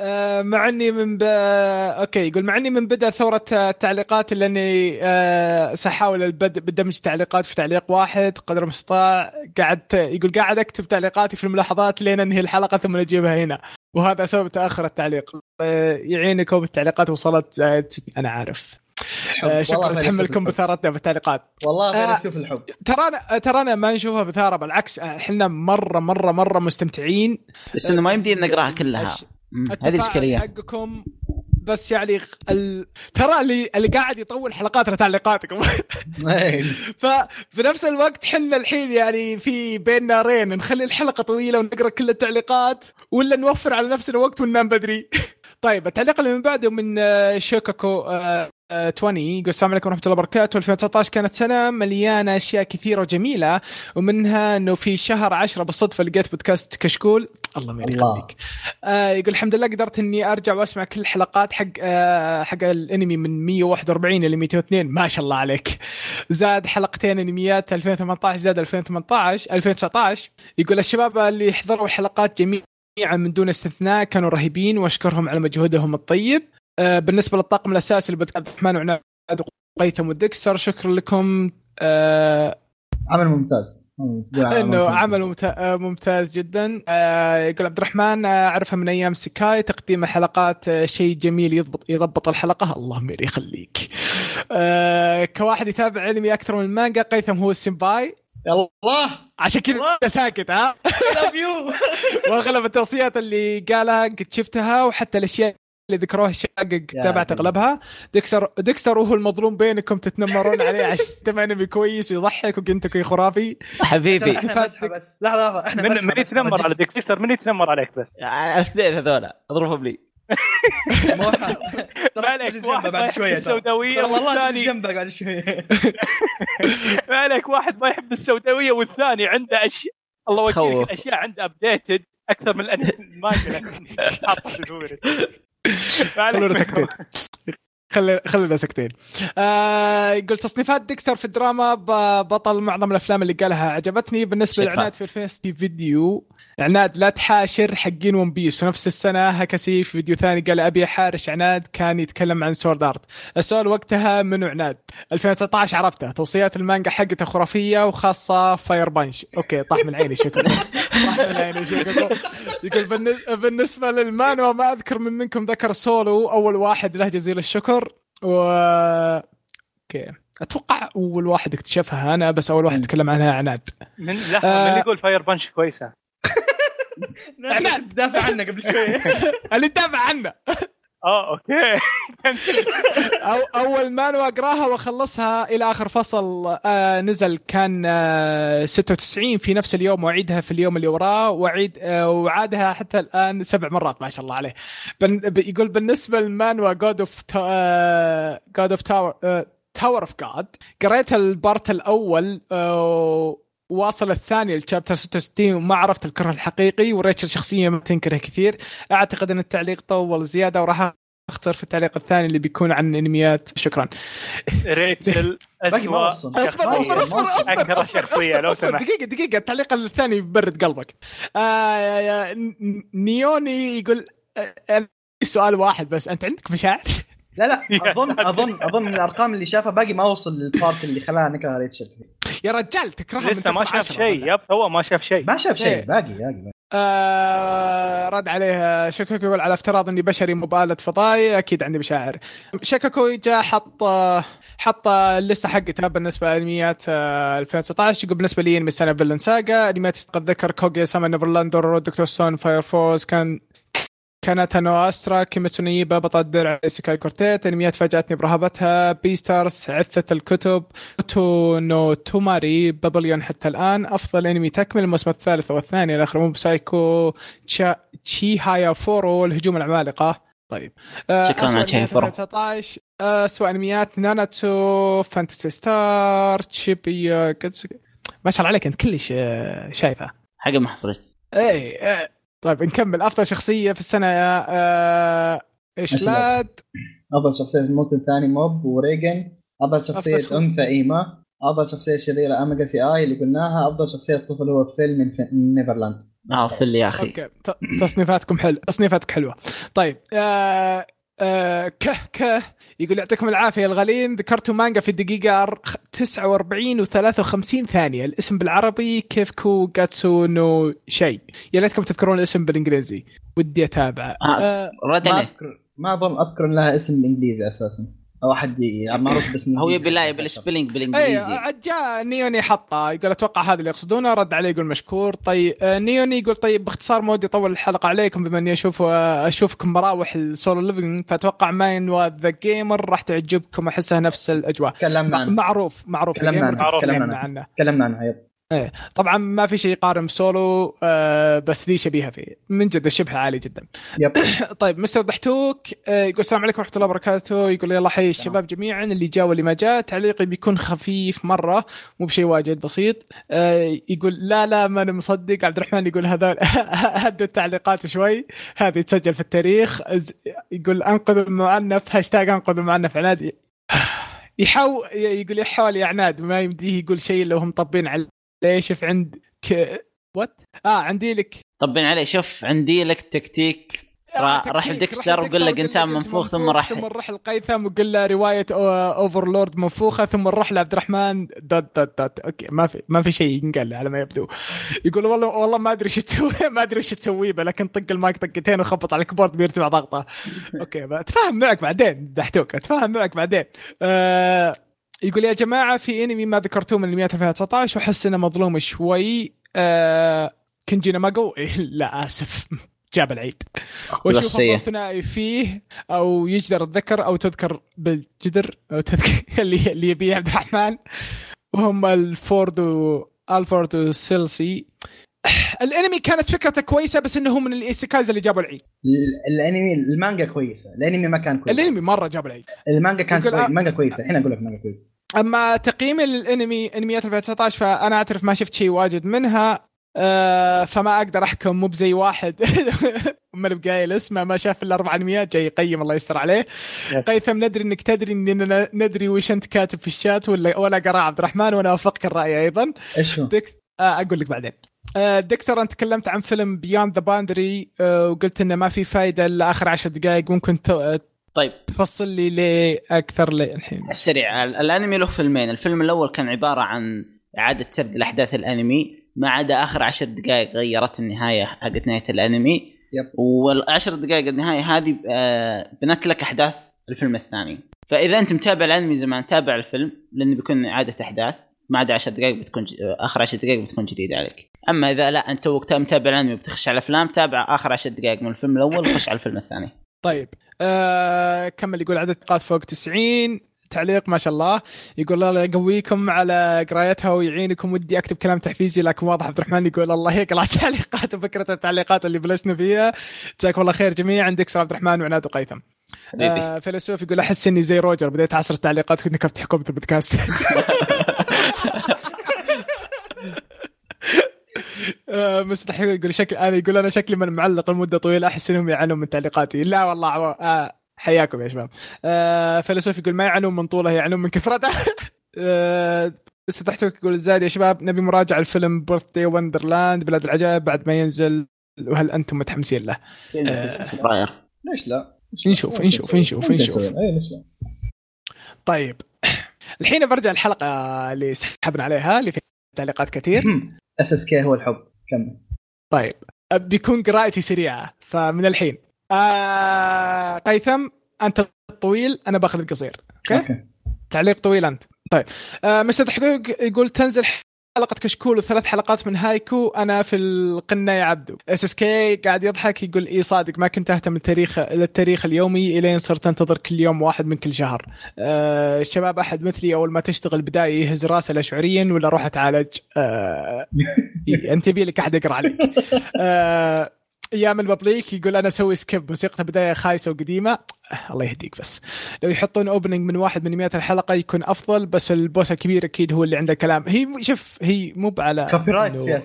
آه، مع إني من ب... أوكي يقول مع إني من بدأ ثورة آه، التعليقات الا اني آه، سأحاول البدء بدمج تعليقات في تعليق واحد قدر المستطاع. قعدت يقول قاعد أكتب تعليقاتي في الملاحظات لين أنهي الحلقة ثم أجيبها هنا. وهذا سبب تأخر التعليق. آه، يعينكم التعليقات وصلت آه، أنا عارف. آه، شكرا. تحملكم بثارتنا في التعليقات. والله آه. فيلسوف الحب. ترانا ترانا ما نشوفها بثارة بالعكس إحنا مرة مرة مرة مستمتعين. بس إنه ما يمدي نقراها كلها. هذه الإشكالية. حقكم بس يعني ال... ترى اللي اللي قاعد يطول حلقاتنا تعليقاتكم. ففي نفس الوقت حنا الحين يعني في بين نارين نخلي الحلقة طويلة ونقرأ كل التعليقات ولا نوفر على نفسنا وقت وننام بدري. طيب التعليق اللي من بعده من آه، شوكاكو آه، آه، 20 يقول السلام عليكم ورحمة الله وبركاته. 2019 كانت سنه مليانة أشياء كثيرة وجميلة ومنها إنه في شهر 10 بالصدفة لقيت بودكاست كشكول. الله ما. يخليك. آه يقول الحمد لله قدرت إني أرجع وأسمع كل الحلقات حق آه حق الأنمي من 141 إلى 202 ما شاء الله عليك. زاد حلقتين أنميات 2018 زاد 2018 2019 يقول الشباب اللي حضروا الحلقات جميعا من دون استثناء كانوا رهيبين وأشكرهم على مجهودهم الطيب. آه بالنسبة للطاقم الأساسي عبد الرحمن وعناد وقيثم وديكستر شكرا لكم. آه عمل ممتاز. إنه عمل آه، ممتاز جدا. آه، يقول عبد الرحمن آه، أعرفه من أيام سكاي تقديم الحلقات آه، شيء جميل يضبط يضبط الحلقة. الله مير يخليك آه، كواحد يتابع انمي أكثر من المانجا قيثم هو السمباي الله! عشان كذا ساكت ها؟ love you واغلب التوصيات اللي قالها قد شفتها وحتى الأشياء اللي ذكروها الشباب تابعت. أغلبها. ديكستر ديكستر وهو المظلوم بينكم تتنمرون عليه عشان تبع أنمي كويس ويضحك وجنتكي خرافي. حبيبي. إحنا بس بس لحظة لحظة. إحنا من بس من يتنمر على ديكستر؟ من يتنمر عليك بس؟ الاثنين هذول اضربهم لي. ما عليك واحد بعد شوية ترى. السوداوية ترى والله جنبك بعد شوية. ما عليك واحد ما يحب السوداوية والثاني عنده اشياء الله. وكيلك الاشياء عنده ابديتد أكثر من الأنمي- المانجا خلونا ساكتين. خلي خلينا ساكتين. آه يقول تصنيفات ديكستر في الدراما بطل معظم الأفلام اللي قالها عجبتني. بالنسبة شكرا. لعناد في الفيستي فيديو عناد لا تحاشر حقين ون بيس في نفس السنة هكسي في فيديو ثاني قال أبي أحارش عناد كان يتكلم عن سورد ارت السؤال وقتها منو عناد. 2019 عرفته. توصيات المانجا حقته خرافية وخاصة Fire Punch أوكي طاح من عيني شكرا. شكرا يقول بالن- بالنسبة للمانوا ما أذكر من منكم ذكر سولو أول واحد له جزيل الشكر و أوكي. أتوقع أول واحد اكتشفها أنا بس أول واحد. تكلم عنها عناد. من لحظة آه. من يقول Fire Punch كويسة. إحنا دافع عنه قبل شوية. اللي تدافع عنه. آه أوكي. أو أول مانوا أقراها وأخلصها إلى آخر فصل آه نزل كان آه 96 في نفس اليوم وأعيدها في اليوم اللي وراه وأعيد آه وعادها حتى الآن سبع مرات ما شاء الله عليه. بن يقول بالنسبة للمانوا God of God of Tower Tower of God قريت ال part الأول آه واصل الثاني ال chapter 66 وما عرفت الكره الحقيقي وريتشل شخصيه ما تنكره كثير أعتقد أن التعليق طول زيادة وراح اختصر في التعليق الثاني اللي بيكون عن أنميات شكرا ريتشل اسوء. أصبر أصبر أصبر أصبر شخصية لو. سمحت. دقيقة دقيقة التعليق الثاني يبرد قلبك آه يا- ن- نيوني يقول آه، آه، سؤال واحد بس أنت عندك مشاعر؟ لا لا أظن. أظن أظن من الأرقام اللي شافها باقي ما وصل للبارت اللي خلاها نكره ريتشل يا رجال تكرهها لسه ما شاف. شيء يب هو ما شاف شيء ما شاف إيه. شيء باقي باقي باقي. آه رد عليه شككو يقول على افتراض إني بشري مبالغ فضائي أكيد عندي مشاعر شككو جاء حط حط اللستة حقتها بالنسبة لأنميات آه، 2019 يقول بالنسبة لي أنمي السنة فيلن ساجا أنميات قد ذكر كوغي ساما نيفرلاندر دكتور ستون فاير فورس كان كانت نو أسترا كيميتسو نيبا بطل الدرع سكاي كورتيت. انميات فاجأتني برهبتها. بيستارز عثة الكتب. تو نو توماري بابليون حتى الآن. أفضل أنمي تكمل الموسم الثالث والثاني. الآخر مو بسايكو. تشا تشي هايا فورو الهجوم العمالقة. طيب. شكراً على أنميات فرح. 2019 آه، اسوء أنميات. ناناتسو فانتسي ستار تشيبي. ما شاء الله عليك أنت كلش آه، شايفة. حاجة ما حصلت اي آه، طيب نكمل. أفضل شخصية في السنة يا آه، إيش؟ ما شاء الله. لاد أفضل شخصية في الموسم الثاني موب وريجن أفضل شخصية أفضل أنثى إيما. أفضل شخصية شريرة اميجا سي آي اللي قلناها. أفضل شخصية طفل هو فيل من نيفرلاند. آه فل يا أخي. أوكي. تصنيفاتكم حلو. تصنيفاتك حلوة. طيب آه آه كه كه. يقول يعطيكم العافية الغالين ذكرتوا مانجا في الدقيقة أر- 49 و53 ثانية. الاسم بالعربي كيفكو جاتسو نو شيء يا ليتكم تذكرون الاسم بالإنجليزي. ودي اتابعه آه. آه ما عليه اذكر ما اظن أذكر لها اسم بالإنجليزي أساسا. أو أحد ي- معروف باسم هو. يبي لا يبي ال spelling اي بالإنجليزي. عاد جاء نيوني حطه يقول أتوقع هذا اللي يقصدونه رد عليه يقول مشكور. طيب نيوني يقول طيب باختصار ما ودي اطول الحلقة عليكم بما إني أشوف أشوفكم مراوح ال Solo Leveling فأتوقع مانهوا The Gamer راح تعجبكم أحسها نفس الأجواء. تكلمنا عنه معروف معروف تكلمنا عنه. تكلمنا عنه. تكلمنا عنه yep طبعا ما في شيء يقارن بسولو آه، بس ذي شبيهة فيه. من جد الشبه عالي جدا. yep. طيب مستر ضحتوك آه، يقول السلام عليكم ورحمة الله وبركاته. يقول يلا حي. الشباب جميعا اللي جاء واللي ما جاء. تعليقي بيكون خفيف مرة مو بشيء واجد بسيط. آه، يقول لا لا ما أنا مصدق. عبد الرحمن يقول هذول هدوا التعليقات شوي. هذه تسجل في التاريخ. يقول أنقذ المعنف هاشتاج أنقذ المعنف عناد. يحاول يقول يحاول يا عناد. ما يمديه يقول شيء لو هم طبين عليه شوف عند ك... وات آه عندي لك طبين عليه شوف عندي لك تكتيك را- تكتيك، راح لديكستر وقل له قنتام منفوخ ثم راح ثم نروح لقيثم وقل له رواية Overlord منفوخة ثم نروح لعبد الرحمن dot dot dot okay ما في ما في شيء ينقال على ما يبدو. يقول والله والله ما أدري إيش تسوي ما أدري إيش تسوي لكن طق المايك طقتين وخبط على ال keyboard بيرتفع ضغطه. okay اتفاهم معك بعدين دحتوك اتفاهم معك بعدين. آه يقول يا جماعة في انمي ما ذكرتوه من انميات 2019 واحس إنه مظلوم شوي. آه كنجي ناماجو لا آسف. جاب العيد. وأشوف ثنائي فيه أو يجدر الذكر أو تذكر بالجدر أو تذكر اللي اللي يبيه عبد الرحمن. وهم الفورد والفورد وسيلسي. الأنمي كانت فكرته كويسة بس إنه هو من الإيسيكايز اللي جابوا العيد. ال- الأنمي المانجا كويسة. الأنمي ما كان كويس. الأنمي مرة جاب العيد. المانجا كان كويس آه. المانجا كويسة. الحين أقول لك المانجا كويسة. أما تقييمي للانمي أنميات 2019 فأنا أعترف ما شفت شيء واجد منها آه فما أقدر أحكم مو بزي واحد من بقايل اسمه ما شاف إلا أربع أنميات جاي يقيم الله يستر عليه. قيثم ندري إنك تدري اننا ندري وش أنت كاتب في الشات ولا ولا قرا عبد الرحمن وأنا اوافقك الرأي أيضا إيش هو؟ ديكس آه أقول لك بعدين آه ديكستر أنت تكلمت عن فيلم Beyond the Boundary وقلت إنه ما في فايدة إلا آخر عشر دقائق ممكن طيب. تفصل لي ليه أكثر ليه الحين؟ السريع. ال- الأنمي له فيلمين. الفيلم الأول كان عبارة عن إعادة سرد الأحداث الأنمي ما عدا آخر عشر دقائق غيرت النهاية حقت نهاية الأنمي. يب. والعشر دقائق النهاية هذه آه، بنت لك أحداث الفيلم الثاني. فإذا أنت متابع الأنمي زمان تابع الفيلم لأنه بيكون إعادة أحداث. ما عدا 10 دقائق بتكون ج... آخر 10 دقائق بتكون جديدة عليك. أما إذا لا أنت توك متابع الأنمي وبتخش على الافلام تابع آخر 10 دقائق من الفيلم الأول وخش على الفيلم الثاني. طيب آه كمل يقول عدد نقاط فوق 90 تعليق ما شاء الله. يقول الله يقويكم على قرايتها ويعينكم. ودي أكتب كلام تحفيزي لكن واضح عبد الرحمن يقول الله يقرأ التعليقات وفكرة التعليقات اللي بلشنا فيها. جزاكم الله خير جميعا. ديكسر عبد الرحمن وعناد وقيثم. آه فيلسوف يقول أحس إني زي روجر. بديت أعصر تعليقات كنت كتبت حكومة البودكاست. آه، مستحيل يقول شكل أنا يقول أنا شكلي من معلق لمدة طويلة أحس إنهم يعانون من تعليقاتي لا والله. آه حياكم يا شباب آه فيلسوف يقول ما يعانون من طوله يعانون من كثرته آه بس تحتوك يقول الزاد يا شباب نبي مراجعة الفيلم Birthday Wonderland بلاد العجائب بعد ما ينزل وهل أنتم متحمسين له؟ آه. فبراير ليش لا؟ نشوف- نشوف-. نشوف- نشوف. لا؟ طيب الحين برجع الحلقة اللي سحبنا عليها اللي فيها تعليقات كثير؟ SSK هو الحب. كمل. طيب. بيكون قراءتي سريعة فمن الحين. آه قيثم أنت الطويل أنا باخذ القصير. okay؟ okay. تعليق طويل أنت. طيب. آه مستر حقوق يقول تنزل حلقة كشكول وثلاث حلقات من هايكو أنا في الجنة يا عبدو SSK قاعد يضحك يقول إي صادق ما كنت أهتم التاريخ للتاريخ اليومي إلين صرت أنتظر كل يوم واحد من كل شهر. آه الشباب أحد مثلي أول ما تشتغل بداية يهز راسه لا شعوريا ولا روح اتعالج إيه، أنت يبي لك أحد يقرأ عليك. آه أيام البابليك يقول أنا أسوي سكيب موسيقى بداية خايسة وقديمة. الله يهديك بس. لو يحطون اوبننج من واحد من 100 الحلقة يكون أفضل بس البوس الكبير أكيد هو اللي عنده كلام. هي شوف هي مو على كوبي رايت فيها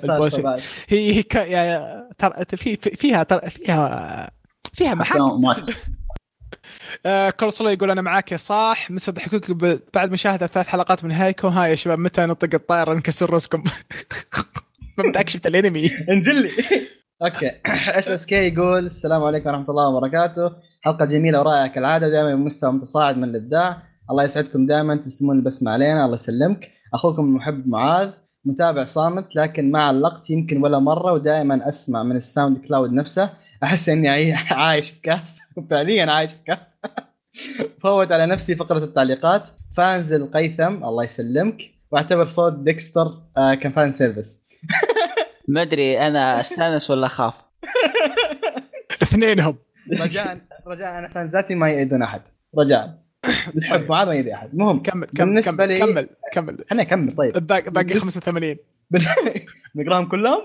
هي هي ك... يعني ترى في في- فيها ترى فيها فيها مات. آه كولسلو يقول أنا معاك يا صاح. مستر ضحكوك بعد مشاهدة ثلاث حلقات من هايكو. ها يا شباب متى نطق الطائرة نكسر راسكم؟ ما بدك شفت الأنمي. انزل لي. okay. SSK يقول السلام عليكم ورحمة الله وبركاته. حلقة جميلة ورائعة كالعادة دائما بمستوى متصاعد من الإبداع. الله يسعدكم دائما تسمون البسمة علينا الله يسلمك. أخوكم المحب معاذ متابع صامت لكن ما علقت يمكن ولا مرة ودائما أسمع من ال SoundCloud نفسه. أحس إني عاي- عايش بكهف. فعليا عايش بكهف. فوت على نفسي فقرة التعليقات. fans القيثم الله يسلمك. واعتبر صوت ديكستر آه كان fan service. ما أدري أنا أستأنس ولا أخاف. اثنينهم. رجاء رجاء أنا فانزاتي ما يأذون أحد. رجاء. الحب معاه ما يأذي أحد. المهم كمل كمل بالنسبة كمل لي- كمل كمل. خليني أكمل طيب. باقي باقي بالنسبة- 85 نقراهم كلهم؟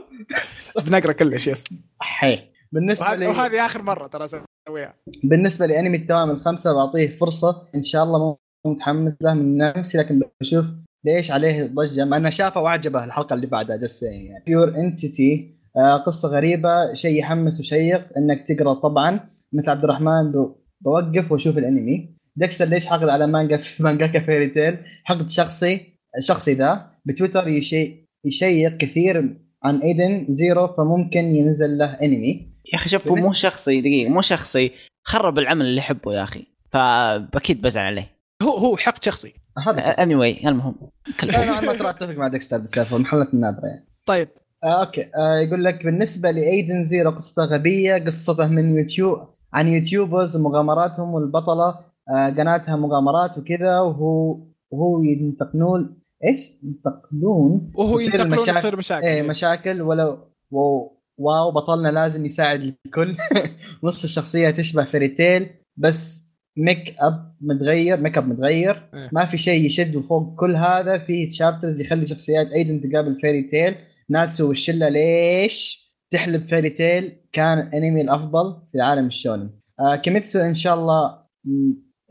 بنقرأ كلش yes. حي. بالنسبة لي وهذه آخر مرة ترى أسويها. بالنسبة لأنمي التوأم الخمسة بعطيه فرصة. إن شاء الله مو متحمس له من نفسي لكن بشوف ليش عليه ضجة؟ مع إنه شافه وأعجبه الحلقة اللي بعدها جس يعني. Pure Entity قصة غريبة شيء يحمس وشيق إنك تقرأ. طبعا مثل عبد الرحمن بوقف واشوف الأنمي. ديكستر ليش حقد على مانجا في مانجاكا Fairy Tail؟ حقد شخصي شخصي ذا بتويتر يشي يشيق كثير عن Edens Zero فممكن ينزل له أنمي. يا أخي شوف هو مو شخصي دقيقة مو شخصي خرب العمل اللي يحبه يا أخي. فأكيد بزعل عليه. هو هو حق شخصي. anyway, المهم أنا نوعا ما ترى أتفق مع ديكستر بالسالفة محلة النادرة يعني. طيب. آه okay. آه يقول لك بالنسبة ل Edens Zero قصته غبية قصته من يوتيوب عن YouTubers ومغامراتهم والبطلة آه قناتها مغامرات وكذا وهو وهو ينتقلون إيش؟ ينتقلون وهو يصير ينتقلون المشاكل- تصير مشاكل. إيه مشاكل ولو و- واو بطلنا لازم يساعد الكل. نص الشخصية تشبه فيريتيل بس ميك اب متغير ميك اب متغير. إيه. ما في شيء يشد وفوق كل هذا. في تشابترز يخلي شخصيات ايدن تقابل فيري تيل ناتسو والشله ليش تحلب فيري تيل كان الأنمي الأفضل في عالم الشونن. آه كيميتسو إن شاء الله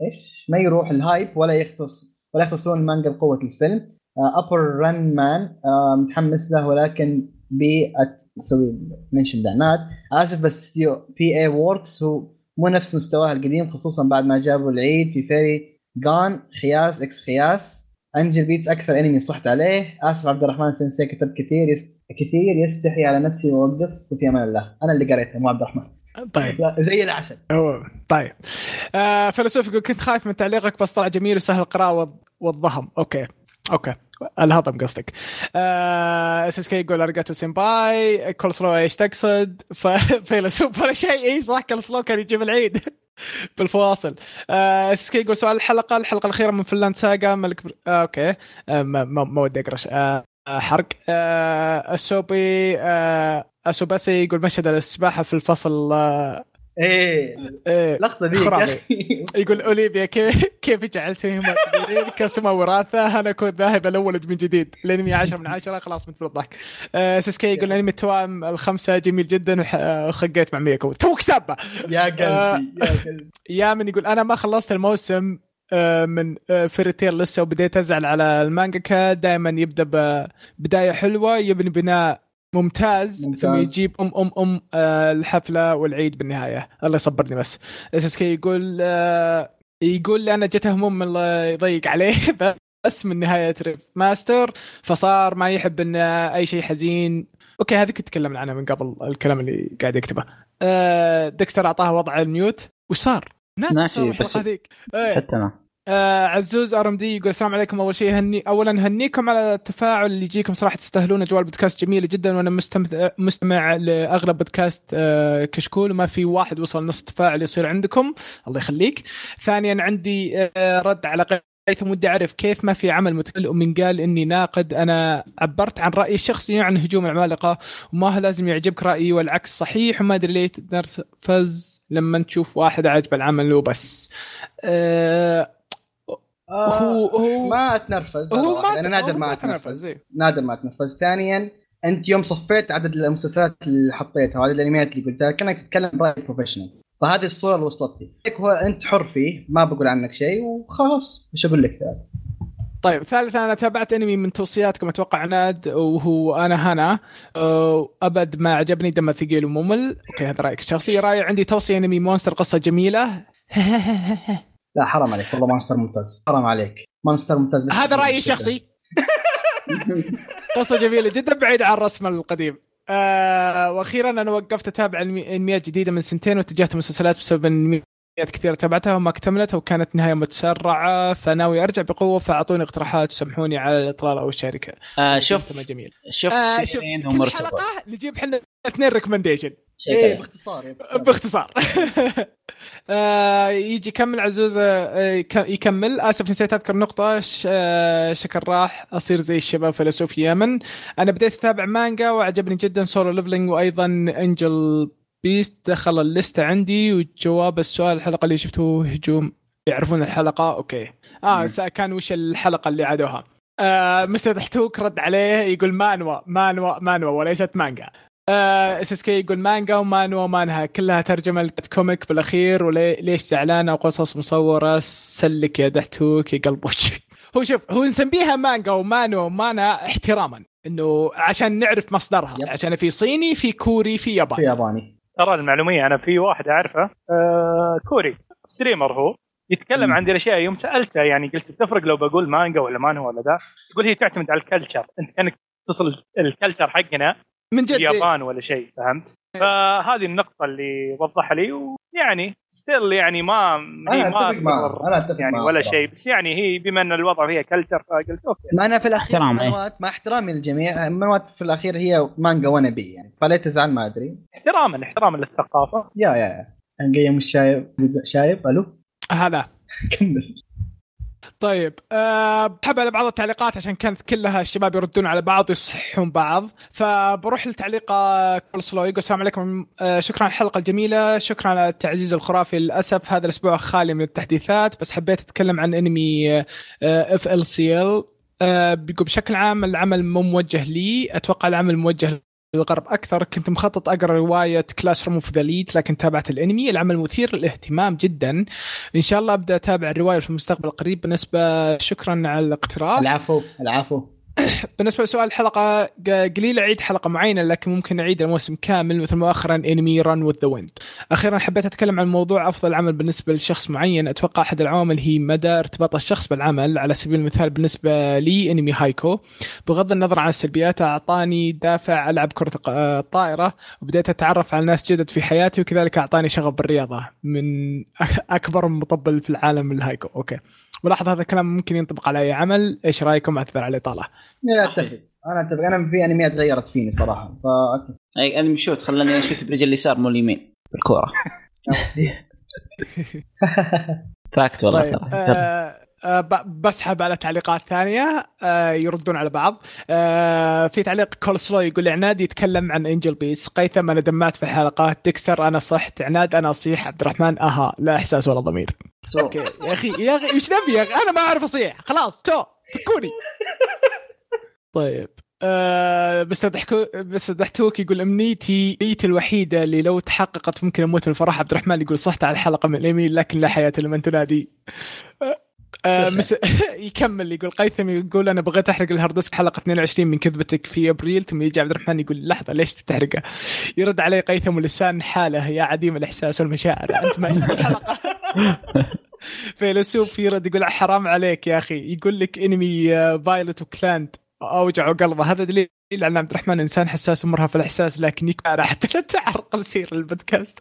إيش؟ ما يروح الهايب ولا يختص ولا يختصرون المانجا بقوة الفيلم. ابر ران مان متحمس له ولكن بي أسوي منشن دعنات آسف بس استديو بي اي ووركس هو مو نفس مستواه القديم خصوصا بعد ما جابوا العيد في فيري. جان خياس إكس خياس. أنجل بيتس أكثر إنمي صحت عليه. آسف عبد الرحمن سensei كتب كثير يست... كثير يستحي على نفسي وأوقف وفي أمان الله. أنا اللي قريتها مو عبد الرحمن. طيب. لا زي العسل. هو طيب. آه فيلسوف يقول كنت خايف من تعليقك بس طلع جميل وسهل القراءة والض- والضهم. أوكي. أوكي. الهضم قصدك. آه اس اس كي يقول أرجاتو سيمباي كول سلو إيش تقصد؟ فيلسوف ولا شيء. إي صح كول سلو كان يجيب العيد بالفواصل. آه اس كي يقول سؤال الحلقة الحلقة الأخيرة من فنلاند ساجا ملك بر... آه أوكي. آه ما, ما, ودي أقرأ آه آه، حرق. آه السوبي آه أسوباسي يقول مشهد السباحة في الفصل آه إيه. إيه. اللقطه ذيك يا خرافي. أخي. يقول أوليفيا كيف كيف جعلتهم كبيرين كسمة وراثة أنا كنت ذاهب الاولد من جديد. الأنمي 10 من 10 خلاص مثل الضحك آه، سيسكي يقول انمي التوام الخمسة جميل جدا وح- آه، وخقيت مع ميكو توك سابه يا قلبي يا قلبي. يامن يقول أنا ما خلصت الموسم آه، من فيريتير لسه وبديت أزعل على المانجاكا. دائما يبدأ ببدايه حلوة يبني بناء ممتاز, ممتاز. ثم يجيب أم أم أم آه، الحفلة والعيد بالنهاية. الله يصبرني بس. SSK يقول آه، يقول لي أنا جته هموم الله يضيق عليه بس من نهاية Rave Master فصار ما يحب ان أي شيء حزين. أوكي هذه كنت تكلمنا عنها من قبل الكلام اللي قاعد يكتبه. آه، ديكستر أعطاه وضع ال mute وش صار؟ ناسي، بس- هذيك. إيه. حتى أنا آه عزوز RMD يقول السلام عليكم. أول شيء هني اولا هنيكم على التفاعل اللي يجيكم. صراحة تستاهلون أجواء البودكاست. جميلة جدا وأنا مستمتع مستمع لأغلب بودكاست آه كشكول وما في واحد وصل نص التفاعل يصير عندكم. الله يخليك. ثانيا عندي آه رد على قيثم ودي أعرف كيف ما في عمل متكلم. ومن قال إني ناقد. أنا عبرت عن رأيي الشخصي عن هجوم العمالقه وما لازم يعجبك رأيي والعكس صحيح. وما أدري ليه تنرفز لما تشوف واحد عاجب العمل وبس. آه آه، هو هو ما أتنرفز هو ما أنا نادر ما أتنرفز. تنرفز، إيه. نادر ما أتنرفز. ثانيا أنت يوم صفيت عدد المسلسلات اللي حطيتها وعدد الأنميات اللي قلتها كأنك تتكلم برايت professional. فهذه الصورة اللي وصلت لي. هيك هو أنت حر فيه ما بقول عنك شيء وخلاص إيش أقول لك طيب ثالثا أنا تابعت أنمي من توصياتكم أتوقع عناد وهو أنا هانا أه، أبد ما عجبني دمه ثقيل وممل. أوكي هذا رأيك الشخصي. رأي عندي توصية أنمي مونستر قصة جميلة. لا حرام عليك. والله مونستر ممتاز. حرام عليك. مونستر ممتاز. هذا رأيي. الشخصي. قصة جميلة جدا بعيد عن الرسم القديم. آه وأخيرا أنا وقفت أتابع انميات جديده من سنتين واتجهت مسلسلات بسبب انميات كثيرة تابعتها وما اكتملت وكانت نهاية متسرعة فناوي أرجع بقوة فأعطوني اقتراحات وسامحوني على الإطلالة أو الشركة. آه شوف جميل. شوف آه شوف سيرين كل ومرتبط. حلقة نجيب إحنا اثنين recommendation شيء إيه كذا. باختصار باختصار. آه يجي كمل عزوز آه يك- يكمل. آسف نسيت أذكر نقطة. ش- آه شكل راح. أصير زي الشباب فيلسوف يمن. أنا بديت أتابع مانجا وعجبني جدا Solo Leveling وأيضا Angel Beats دخل ال list عندي وجواب السؤال الحلقة اللي شفته هجوم. يعرفون الحلقة؟ أوكي. آه مم. كان وش الحلقة اللي عادوها؟ آه مستر حتوك رد عليه يقول manhwa manhwa manhwa وليست مانجا. SSK يقول مانجا و manhwa و manhua كلها ترجمة ل comic بالأخير وليش زعلانه وقصص مصورة. سلك يا دحتوك يا قلب وجهك. هو شوف هو نسميها مانجا و manhwa و manhua احتراما إنه عشان نعرف مصدرها. yep. عشان في صيني في كوري في في ياباني ياباني. ترى المعلومية أنا في واحد أعرفه آه كوري streamer هو يتكلم. عن الأشياء يوم سألته يعني قلت تفرق لو بقول مانجا ولا manhwa ولا ذا يقول هي تعتمد على الكلتشر أنت كأنك تصل الكلتشر حقنا من جد اليابان ولا شيء فهمت؟ فهذه النقطة اللي وضحها لي ويعني ستيل يعني ما هي أنا ما أتفق معه أنا أتفق يعني ولا. شيء. بس يعني هي بما أن الوضع فيها كلتشر فقلت أوكي. ما أنا في الأخير احترام، إيه. منوات مع احترامي للجميع منوات في الأخير هي مانجا وأنا بي يعني فليه تزعل ما أدري. احتراما احتراما للثقافة. يا يا يا. نقيم الشايب شايب ألو؟ هلا كمل. طيب أه بحب على بعض التعليقات عشان كانت كلها الشباب يردون على بعض يصححون بعض. فبروح لتعليق آه، Cool Slow. يقول السلام عليكم أه شكرا على الحلقة الجميلة شكرا على التعزيز الخرافي للأسف. هذا الأسبوع خالي من التحديثات بس حبيت أتكلم عن أنمي FLCL بشكل عام العمل مو موجه لي أتوقع العمل موجه للغرب أكثر كنت مخطط أقرأ رواية Classroom of the لكن تابعت الأنمي. العمل مثير للاهتمام جدا. إن شاء الله أبدأ أتابع الرواية في المستقبل القريب. بالنسبة شكرا على الاقتراح. العفو العفو. بالنسبة لسؤال الحلقة قليل أعيد حلقة معينة لكن ممكن أعيد الموسم كامل مثل مؤخرا انمي Run with the Wind أخيرا حبيت أتكلم عن موضوع أفضل عمل بالنسبة لشخص معين. أتوقع أحد العوامل هي مدى ارتباط الشخص بالعمل. على سبيل المثال بالنسبة لي انمي هايكو بغض النظر عن السلبيات أعطاني دافع ألعب كرة الق- آه، الطائره وبديت أتعرف على ناس جدد في حياتي وكذلك أعطاني شغف بالرياضة من أكبر مطبل في العالم الهايكو. okay. ولاحظ هذا الكلام ممكن ينطبق على أي عمل. إيش رأيكم؟ اعتذر على الإطالة. لا أتفق. أنا أتفق. أنا في انميات غيرت فيني صراحة. فأتفق. أنمي Shoot خلاني أشوت برجل اليسار مو اليمين بالكورة. fact والله طيب ترى. آه آه بسحب على تعليقات ثانية. آه يردون على بعض. في تعليق كول سلو يقول عناد يتكلم عن Angel Beats. قيثم أنا دمعت في الحلقات. ديكستر أنا صحت. عناد أنا أصيح. عبد الرحمن أها لا إحساس ولا ضمير. okay. يا أخي يا أخي إيش نبي؟ يا أخي أنا ما أعرف أصيح. خلاص تو فكوني. طيب. آه بس ضحكو بس ضحكوك يقول أمنيتي أمنيتي الوحيدة اللي لو تحققت ممكن أموت من الفرح. عبد الرحمن يقول صحت على الحلقة من اليمين لكن لا حياة لمن تنادي. آه مس... يكمل يقول قيثم يقول أنا بغيت أحرق ال hard disk حلقة 22 من كذبتك في أبريل ثم يجي عبد الرحمن يقول لحظة ليش بتحرقه؟ يرد عليه قيثم ولسان حالة يا عديم الإحساس والمشاعر أنت ما الحلقة فيلسوف يرد يقول حرام عليك يا أخي يقول لك انمي Violet و Clannad أوجعوا قلبه هذا دليل على عبد الرحمن إنسان حساس ومرهف في الإحساس لكن يكفى حتى لا تعرقل سير البودكاست.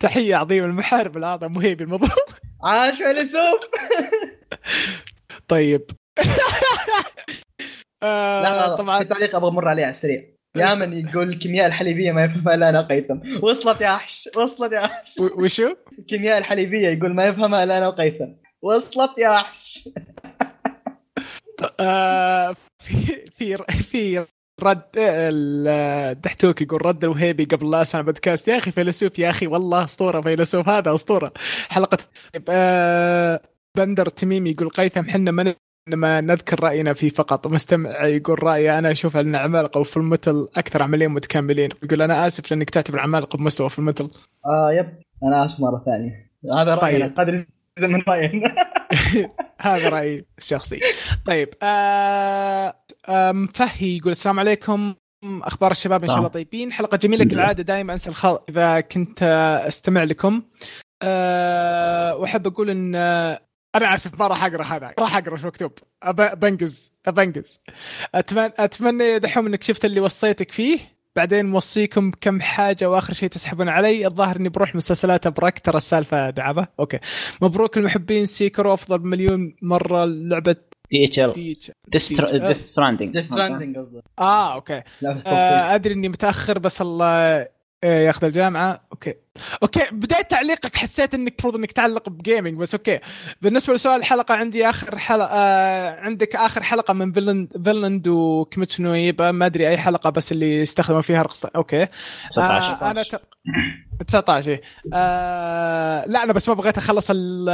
تحية عظيمة المحارب الأعظم وهيبي المضروب عاش فيلسوف طيب. آه لا طبعا طبعا في تعليق أبغى أمر عليه على السريع. يا من يقول الكيمياء الحليبية ما يفهمها. الا أنا قيثم. وصلت يا وحش. وصلت يا وحش. و- وشو؟ الكيمياء الحليبية يقول ما يفهمها. الا أنا وقيثم وصلت يا وحش. آه في في في رد الدحتوك يقول رد الوهيبي قبل لا أسمع البودكاست. يا أخي فيلسوف يا أخي والله أسطورة فيلسوف. هذا أسطورة. حلقه طيب، آه بندر تميم يقول قيثم حنا ما لما نذكر رأينا فيه فقط. مستمع يقول رأيي أنا أشوف أن عمالقه وفي المثل أكثر عملين متكاملين. يقول أنا آسف لأنك تعتبر عمالقه بمستوى في المثل. آه يب. أنا آسف مرة ثانية. هذا رايي طيب. يزن من رايي هذا رأيي الشخصي. طيب آه آه فهي يقول السلام عليكم. أخبار الشباب إن شاء الله. طيبين. حلقة جميلة كالعادة دائما انسى الخط إذا كنت آه، أستمع لكم. أه وأحب أقول إن آه، أنا أسف ما راح أقرأ هذا. راح أقرأ شو مكتوب. بنجز بنجز اتمنى أتمنى يا دحوم إنك شفت اللي وصيتك فيه. بعدين موصيكم بكم حاجة وآخر شيء تسحبون علي. الظاهر إني بروح مسلسلات ابرك ترى السالفة دعبة. أوكي. مبروك المحبين سيكرو أفضل بمليون مرة لعبة دي اتش ال دي ديث ستراندنج ديث ستراندنج قصدي آه أوكي. آه أدري إني متأخر بس الله آه، ياخذ الجامعة. أوكي. أوكي بداية تعليقك حسيت إنك المفروض إنك تعلق بجيمنج بس أوكي. بالنسبة لسؤال الحلقة عندي آخر حلقة آه عندك آخر حلقة من فيلند فيلند وكيميتسو نو يايبا ما أدري أي حلقة بس اللي استخدموا فيها رقص أوكي. 19 آه أنا ت... 19 إيه. آه لا أنا بس ما بغيت أخلص ال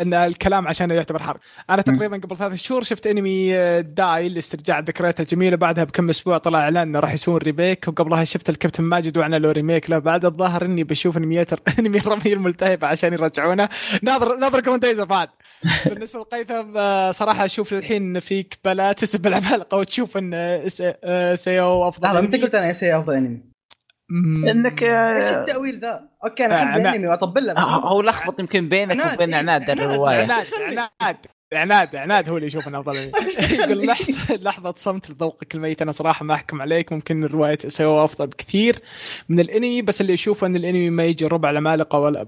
إن الكلام عشان يعتبر حرق أنا. تقريبا قبل ثلاث شهور شفت أنمي داي لاسترجاع الذكريات الجميله بعدها بكم أسبوع طلع إعلان إنه راح يسوون ريميك وقبلها شفت الكابتن ماجد وعنا له ريميك له بعد الظاهر إني بشوف انميات أنمي الرمي الملتهبه عشان يرجعونه ناظر ناظر جرانديزا بعد بالنسبة لقيثم آه، صراحة أشوف الحين فيك بلا تسب العمالقه وتشوف إن آه، آه، سيو أفضل لحظة متى. قلت أنا اس أفضل أنمي؟ إنك إيش آه، التأويل ذا؟ أوكي أنا آه، احب أنا- الأنمي واطبل له بس هو لخبط يمكن بينك وبين إيه، عناد الرواية عناد عناد عناد عناد هو اللي يشوف انه أفضل. يقول لحظة لحظة صمت لذوقك الميت أنا صراحة ما أحكم عليك ممكن روايه سيو أفضل بكثير من الأنمي بس اللي يشوفه إن الأنمي ما يجي ربع العمالقه ولا.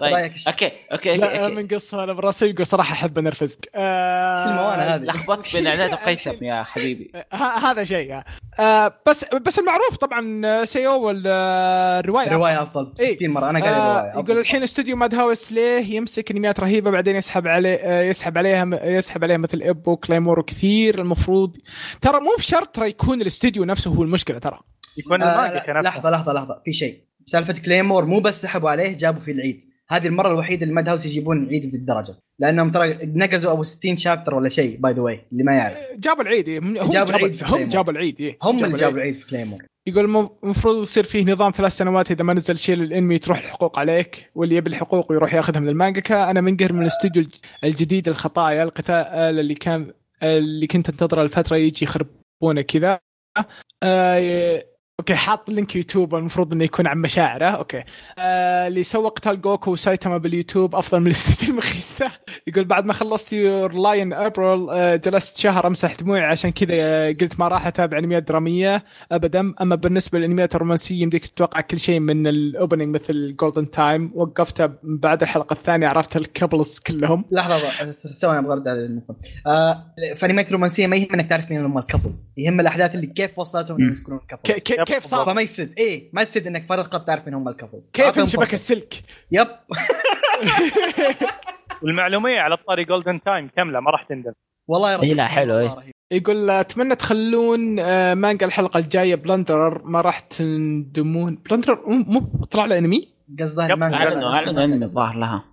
طيب. إيش؟ أوكي أوكي لا أوكي, من أوكي. قصه أنا براسي يقول صراحة أحب انرفزك آه الموانع هذه؟ لخبطت بين عناد وقيثم يا حبيبي. هذا شيء آه. بس بس المعروف طبعا سيو والروايه روايه أفضل. إيه. 60 مرة. أنا قاعد آه روايه يقول الحين استوديو ماد هاوس ليه يمسك انميات رهيبة بعدين يسحب عليه آه يسحب عليها يسحب عليها مثل ابو كلايمور وكثير. المفروض ترى مو بشرط ترى يكون الاستوديو نفسه هو المشكلة ترى. يكون آه المانجا لا، نفسه. لحظة لحظة لحظة. في شيء. سالفة كليمور مو بس سحبوا عليه جابوا في العيد هذه المرة الوحيدة اللي Madhouse يجيبون العيد في الدرجة لأنهم ترى نقزوا أبو 60 chapter ولا شيء by the way اللي ما يعرف جابوا العيد إيه. هم جابوا العيد في هم. جابوا العيد إيه. هم اللي جابوا العيد. في كليمور يقول الم- المفروض يصير فيه نظام ثلاث سنوات إذا ما نزل شيء للإنمي تروح الحقوق عليك واللي يبي الحقوق يروح ياخذها من المانجاكا أنا منقهر من الاستوديو الجديد الخطايا القتال اللي كان اللي كنت أنتظره الفترة يجي يخربونه كذا آه okay حاط link يوتيوب المفروض إنه يكون عن مشاعره. okay. آه اللي سوى قتال جوكو وسايتاما باليوتيوب أفضل من الاستوديو المخيس يقول بعد ما خلصت Your Lie in April آه جلست شهر امسح دموعي عشان كذا آه، قلت ما راح أتابع أنميات درامية ابدا. أما بالنسبة للأنميات الرومانسية يمديك تتوقع كل شيء من ال opening مثل Golden Time وقفتها بعد الحلقة الثانية عرفت ال couples كلهم. لحظة ثواني أبغى أرد على النقطه آه في أنميات رومانسية ما يهم إنك تعرف مين هم ال couples. يهم الأحداث اللي كيف وصلتهم إنهم يكونون ك- كيف صار؟ فما يسد إيه ما تسد إنك فقط تعرف مين هم ال couples كيف انشبك. السلك؟ yep. والمعلومية على الطاري Golden Time كاملة ما راح تندم. والله رهيب إيه، لا، حلو، إيه. رهيب. يقول أتمنى تخلون آه، مانجا الحلقة الجاية Plunderer ما راح تندمون. Plunderer مو مو طلع له انمي قصده المانجا. أعلنوا أعلنوا انمي الظاهر لها.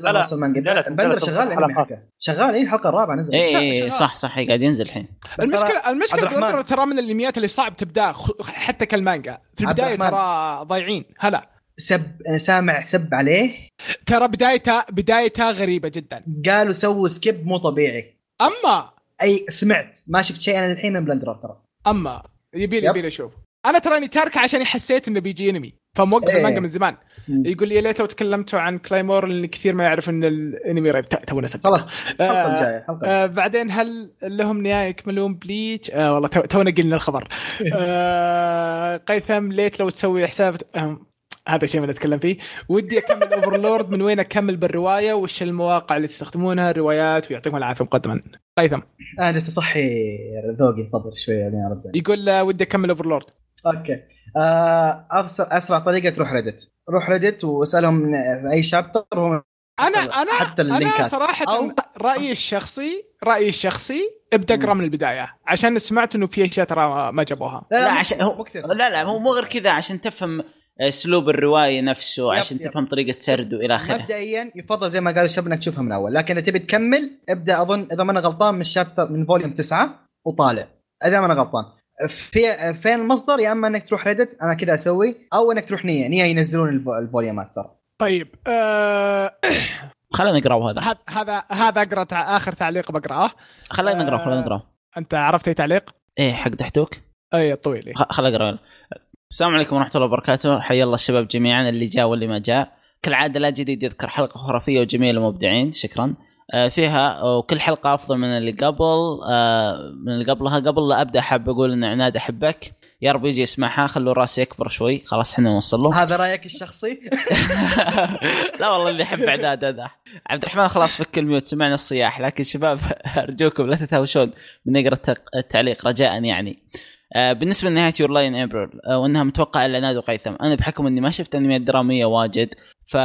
لا، لا، نزلت شغال الانمي شغال إيه الحلقة الرابعة نزلت. اي اي. صح صح قاعد ينزل الحين. المشكلة المشكلة الرحمن. بلندرر ترى من الانميات اللي صعب تبدأ حتى كالمانجا. في البداية. ترى ضايعين. هلا. سب أنا سامع سب عليه. ترى بدايتها بدايتها غريبة جدا. قالوا سووا سكيب مو طبيعي. أما! أي سمعت. ما شفت شيء أنا الحين من بلندر ترى. أما! يبي لي. يبي لي أشوف. أنا تراني تاركه عشان حسيت إنه بيجي انمي فموقف إيه. المانجا من زمان. يقول لي يا ليت لو تكلمتوا عن Claymore اللي كثير ما يعرف إن الانمي ريب تو- تونا سبق. خلاص الحلقة آه، الجاية آه بعدين هل لهم نهاية يكملون Bleach؟ آه والله تو- تونا قلنا الخبر. آه قيثم ليت لو تسوي حساب آه هذا شيء ما نتكلم فيه ودي أكمل Overlord من وين أكمل بالرواية وش المواقع اللي تستخدمونها الروايات ويعطيكم العافية مقدما قيثم أنا جالس اصحي ذوقي تفضل شوي بعدين أرد عليك. يقول آه ودي أكمل Overlord okay. آه أسرع, أسرع طريقة تروح Reddit روح Reddit واسألهم في أي chapter هم أنا أنا حتى أنا اللينكات. صراحة أو- رأيي الشخصي رأيي الشخصي ابدا اقرا من البداية. عشان سمعت إنه في اشياء ترى ما جابوها. لا عشان هو لا لا هو مو غير كذا عشان تفهم أسلوب الرواية نفسه yep، عشان yep. تفهم طريقة سرده إلى آخره. مبدئيا يفضل زي ما قال الشباب إنك تشوفها من الأول لكن إذا تبي تكمل ابدأ أظن إذا ما أنا غلطان من chapter من volume 9 وطالع. إذا ما أنا غلطان. في فين المصدر؟ يا أما إنك تروح Reddit أنا كذا أسوي أو إنك تروح Nyaa Nyaa ينزلون الفو- الفوليومات ترى طيب آه خلينا نقراه هذا. هذا هذا هذا أقرأ تع... آخر تعليق بقرأه. خلينا نقراه خلينا آه. نقراه أنت عرفت أي تعليق؟ إيه حق دحتوك اي طويل إيه. خ- خل أقرأ. السلام عليكم ورحمة الله وبركاته. حيا الله الشباب جميعا اللي جاء واللي ما جاء. كالعاده لا جديد يذكر حلقة خرافية وجميلة ومبدعين. شكرا. آه، فيها وكل حلقة أفضل من اللي قبل آه، من اللي قبلها. قبل لا أبدأ حاب أقول إن عناد أحبك. يا رب يجي يسمعها. خلوا رأسي يكبر شوي. خلاص إحنا نوصل له. هذا رأيك الشخصي؟ لا والله اللي يحب عناد هذا. عبد الرحمن خلاص فك ال mute. سمعنا الصياح. لكن شباب أرجوكم لا تتهاوشون من نقرأ التق- التعليق رجاء يعني. آه، بالنسبة لنهاية Your Lie in April وإنها متوقعة لعناد وقيثم. أنا بحكم إني ما شفت أنميات درامية واجد ف...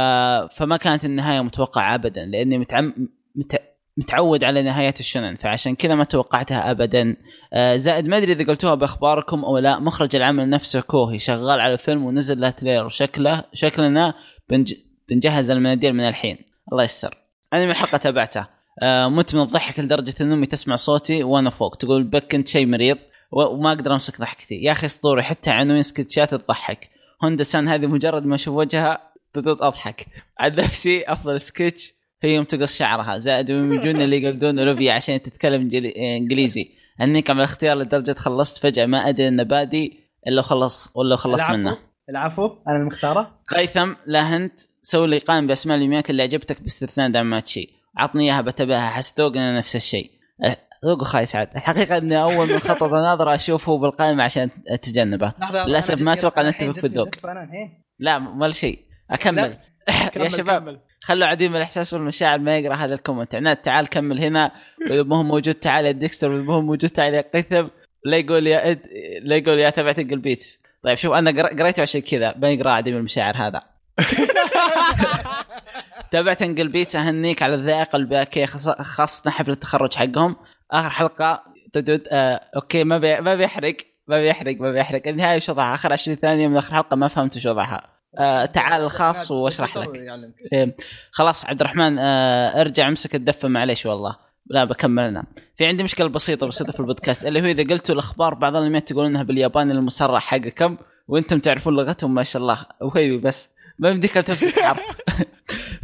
فما كانت النهاية متوقعة ابدا لأني متعم... مت... متعود على نهايات الشنن فعشان كذا ما توقعتها ابدا. آه، زائد ما أدري إذا قلتوها بأخباركم أو لا مخرج العمل نفسه كوهي شغال على فيلم ونزل له تريلر شكله شكلنا بنج... بنجهز المناديل من الحين. الله يسر أنا من الحلقة تابعته. آه، مت من الضحك لدرجة إن أمي تسمع صوتي وأنا فوق تقول بك أنت شيء مريض وما أقدر أمسك ضحكتي يا أخي أسطوري حتى عناوين سكتشات تضحك. هوندا سان هذه مجرد ما أشوف وجهها بدأت أضحك. عن نفسي أفضل سكتش هي يوم تقص شعرها. زائد يوم يجون اللي يقلدون اولivia عشان تتكلم إنجليزي. انك على الاختيار لدرجة خلصت فجأة. ما أدري انه بادي إلا خلص ولا خلص العفو. منه. العفو. أنا المختارة. قيثم لا هنت. سوي لي قائمه بأسماء الانميات اللي عجبتك باستثناء داماتشي. عطني إياها بتابعها حس ذوقنا نفس الشيء. ذوقه خايس عاد الحقيقة إني أول من خطط ناظره أشوفه بالقائمة عشان أتجنبه. أنا ما أنا نتفق في الذوق. لا ولا شيء. أكمل. يا شباب. خلوا عديم الإحساس والمشاعر ما يقرأ هذا ال comment. عناد تعال كمل هنا. وإذا ما هو موجود تعال يا ديكستر. وإذا ما هو موجود تعال يا قيثم. لا يقول يا إد... لا يقول يا تبعت البيت طيب شوف أنا قر- قريته عشان كذا. ما يقرأ عديم المشاعر هذا. تابعت Angel Beats أهنيك على الذائقة الباكيه خاص- خاصه حفل التخرج حقهم. آخر حلقة تدود آه أوكي ما بي... ما بيحرق. ما بيحرق ما بيحرق. النهاية وش وضعها؟ آخر 20 ثانية من آخر حلقة ما فهمت وش وضعها. آه تعال الخاص وأشرح لك. إيه. خلاص عبد الرحمن آه ارجع امسك الدفة معليش والله. لا بكملنا في عندي مشكلة بسيطة بسيطة في البودكاست اللي هو إذا قلتوا الأخبار بعض الانميات تقول إنها بالياباني المسرح حقكم وأنتم تعرفون لغتهم ما شاء الله. وهي بس ما يمديك تمسك حرف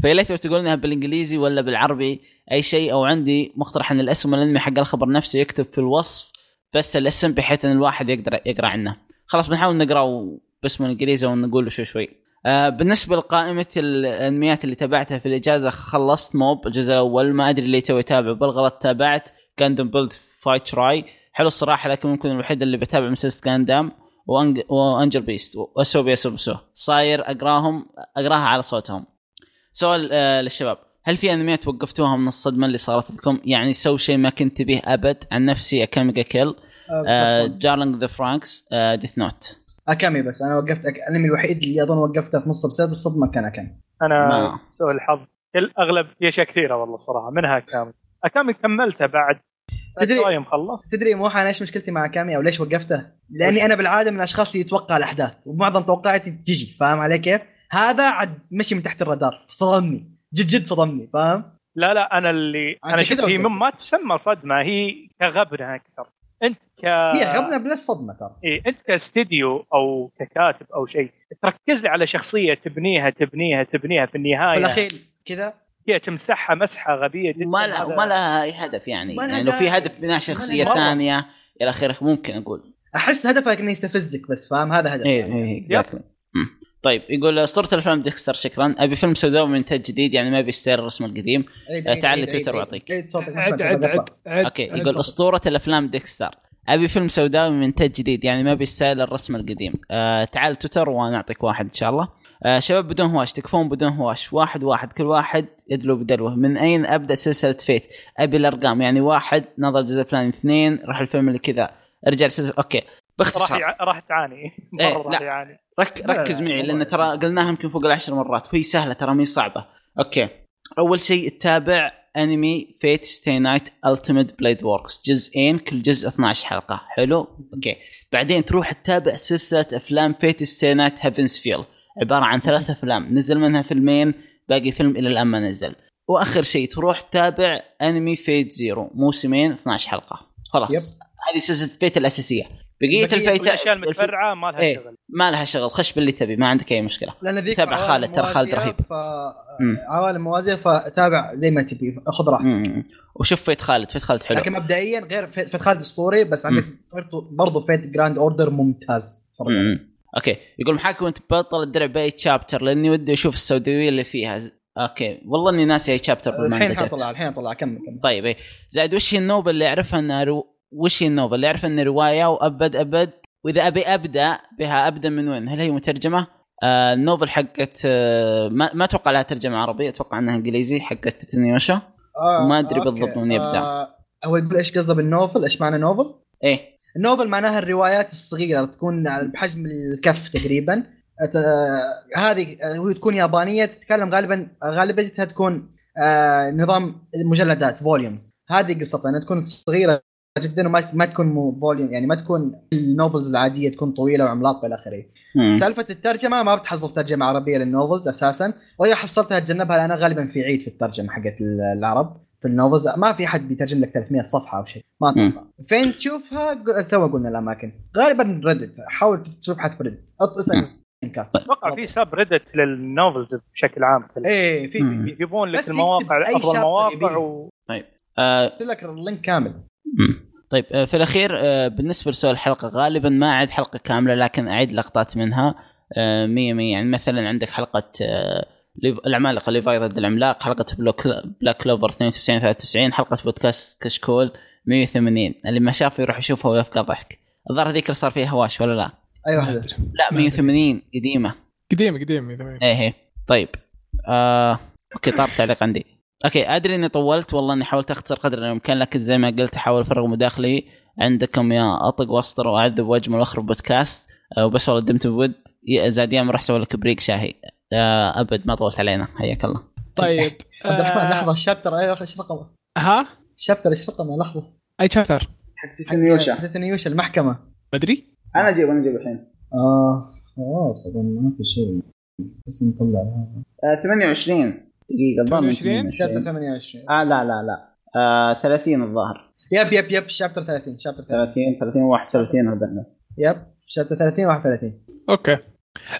فيا ليت لو تقول إنها بالإنجليزي ولا بالعربي أي شيء أو عندي مقترح أن الاسم الانمي حق الخبر نفسه يكتب في الوصف بس الاسم بحيث إن الواحد يقدر يقرأ عنه. خلاص بنحاول نقراه باسمه الانجليزي ونقول شوي شوي. آه بالنسبة لقائمة الأنميات اللي تابعتها في الإجازة خلصت Mob الجزء الأول ما أدري اللي تو يتابع بالغلط تابعت Gundam Build Fighters Try حلو الصراحة لكن ممكن الوحيد اللي بتابع مسلسل Gundam وأنج... و Angel Beats واسوبيا سوبسو صاير اقراهم أقراها على صوتهم. سؤال آه للشباب. هل في أنميات وقفتوها من الصدمة اللي صارت لكم؟ يعني سووا شيء ما كنت به أبد عن نفسي Akame ga Kill آه، Darling in the Franxx Death Note أكامي بس أنا وقفت أك- الانمي الوحيد اللي أظن وقفته في نص بسبب الصدمة كان أكامي أنا. سوء الحظ كل أغلب في أشياء كثيرة والله صراحة منها أكامي أكامي كملته بعد تدري- تدري مخلص تدري مو أنا إيش مشكلتي مع أكامي أو ليش وقفته؟ لأني أنا بالعادة من الأشخاص اللي يتوقع الأحداث ومعظم توقعاتي تجي فاهم علي كيف؟ هذا عاد مشي من تحت الرادار صدمني جد جد صدمني فاهم؟ لا لا أنا اللي أنا شفت هي. ما تسمى صدمة هي كغبنه أكثر أنت ك هي غبنا بلا صدمة ترى إيه أنت كاستديو أو ككاتب أو شيء تركز لي على شخصية تبنيها تبنيها تبنيها في النهاية بالاخير كذا هي تمسحها مسحة غبية جدا وما لها وما لها أي هدف يعني ما يعني لو في. هدف بناء شخصية. ثانية إلى آخره ممكن أقول أحس هدفك إنه يستفزك بس فاهم هذا هدف إيه إيه exactly. مم. طيب يقول اسطوره الافلام ديكستر شكرا. أبي فيلم سوداوي من انتاج جديد يعني ما بي style الرسم القديم. تعال لتويتر ما عد عد عد عد okay يقول. أسطورة الأفلام ديكستر. أبي فيلم سوداوي من انتاج جديد يعني ما بي style الرسم القديم. آه تعال تويتر ونعطيك واحد إن شاء الله. آه شباب بدون هواش تكفون بدون هواش. واحد واحد كل واحد يدلو بدلوه. من أين أبدأ سلسلة Fate؟ أبي الأرقام يعني واحد نظر الجزء الفلاني اثنين راح الفيلم اللي كذا. ارجع okay. باختصار. يع... راح تعاني. إيه، مره راح لا. يعاني. رك ركز معي لأن ترى قلناها يمكن فوق العشر مرات. وهي سهلة ترى مي صعبة. okay. أول شيء تتابع أنمي Fate/stay night Unlimited Blade Works جزئين كل جزء 12 حلقة. حلو؟ okay. بعدين تروح تتابع سلسلة أفلام Fate/stay night Heaven's Feel عبارة عن ثلاث أفلام. نزل منها فيلمين باقي فيلم إلى الآن ما نزل. وآخر شيء تروح تتابع أنمي Fate Zero موسمين 12 حلقة. خلاص. هذه سلسلة Fate الأساسية. بقية بقية ال Fate الأشياء المتفرعة ما لها إيه. شغل. ما لها شغل. خش باللي تبي ما عندك أي مشكلة. لأن ذيك تابع Kaleid، ترى Kaleid رهيب. ف... عوالم موازية فتابع زي ما تبي. خذ راحتك. وشوف Fate Kaleid. Fate Kaleid حلو. لكن مبدئيا غير Fate Fate Kaleid أسطوري بس عندك برضو- برضو Fate Grand Order ممتاز. okay. يقول محاكم انت بطل الدرع بأي chapter لأني ودي أشوف السوداويه اللي فيها. okay. والله إني ناسي أي chapter الحين بالمانجا الحين جت. طلع الحين طلع كمل كمل. طيب إيه. زائد وش هي ال novel اللي اعرفها انها رو... وش هي ال novel اللي اعرف انها رواية وأبد أبد وإذا أبي أبدأ بها أبدأ من وين؟ هل هي مترجمة؟ آه ال novel حقت آه ما, أتوقع لها ترجمة عربية أتوقع أنها انجليزي حقت Tate no Yuusha آه ما okay. بالضبط من يبدأ. آه هو يقول إيش قصده بال novel إيش معنى novel؟ إيه ال novel معناها الروايات الصغيرة تكون بحجم الكف تقريبا أت- آه، هذه آه، هو تكون يابانية تتكلم غالبا غالبيتها تكون آه، نظام المجلدات volumes هذه قصتها إنها تكون صغيرة جدا وما ما تكون volume يعني ما تكون ال novels العادية تكون طويلة وعملاقة إلى آخره. سالفة الترجمة ما بتحصل ترجمة عربية لل novels أساسا. وإذا حصلتها تجنبها لأن غالبا في عيب في الترجمة حقت العرب في ال novels ما في حد بيترجم لك 300 صفحة أو شيء. ما أتوقع. فين تشوفها؟ تو قلنا الأماكن. غالبا Reddit حاول تبحث في Reddit اسأل. link ات أتوقع في subreddit لل novels بشكل عام إيه في. يجيبون لك المواقع أفضل مواقع. و... آه. قلت لك ال link كامل. طيب آه، في الأخير آه، بالنسبة لسؤال الحلقة غالبا ما أعيد حلقة كاملة لكن أعيد لقطات منها. آه، مية مية. يعني مثلا عندك حلقة آه، العمالقة ليفاي ضد العملاق حلقة بلاك Black Clover 92 93 حلقة بودكاست كشكول 180 اللي ما شافه يروح يشوفها ويبقى ضحك. الظاهر هذيك اللي صار فيها هواش ولا لا؟ اي واحدة أدري. لا ما 180 قديمة. قديم قديم تمام. إيه إيه. طيب آه... okay طار تعليق عندي. okay أدري إني طولت والله إني حاولت أختصر قدر الإمكان لكن زي ما قلت أحاول أفرغ مداخلي عندكم يا أطلق وأسطر وأعذب وأجمل وأخرب بودكاست. آه، وبس والله دمت بود. زاد يوم راح أسوي لك break شاهي. آه أبد ما طولت علينا. حياك الله. طيب عبد الرحمن آه، لحظه ال chapter أيوه إيش رقمه؟ ها؟ ال chapter إيش رقمه؟ لحظة. أي chapter؟ حق نيوشا المحكمة. بدري؟ أنا أجيب أنا أجيب الحين. آه خلاص اظن ما في شيء. بس نطلع. هذا 28 دقيقة الظاهر 28 chapter 28 آه لا لا لا. آه 30 الظاهر. yep yep yep chapter 30 chapter 30 30 30 31 هذا يب شابتر 30 31 أوكي.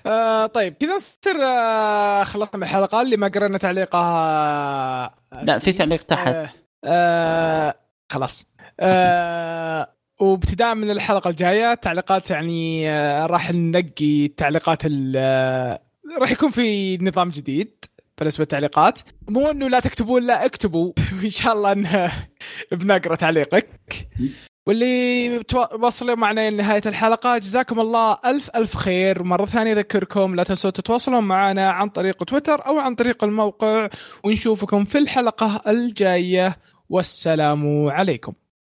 آه طيب كذا نصير آه خلصنا من الحلقة اللي ما قرينا تعليقها. لا في تعليق تحت. آه آه خلاص. آه وابتداء من الحلقة الجاية تعليقات يعني آه راح ننقي التعليقات ال- آه راح يكون في نظام جديد. بالنسبة للتعليقات. مو إنه لا تكتبون لا اكتبوا. وإن شاء الله إن بنقرأ تعليقك. واللي وصلوا معنا لنهاية الحلقة جزاكم الله ألف ألف خير. مرة ثانية أذكركم لا تنسوا تتواصلون معنا عن طريق تويتر أو عن طريق الموقع. ونشوفكم في الحلقة الجاية. والسلام عليكم.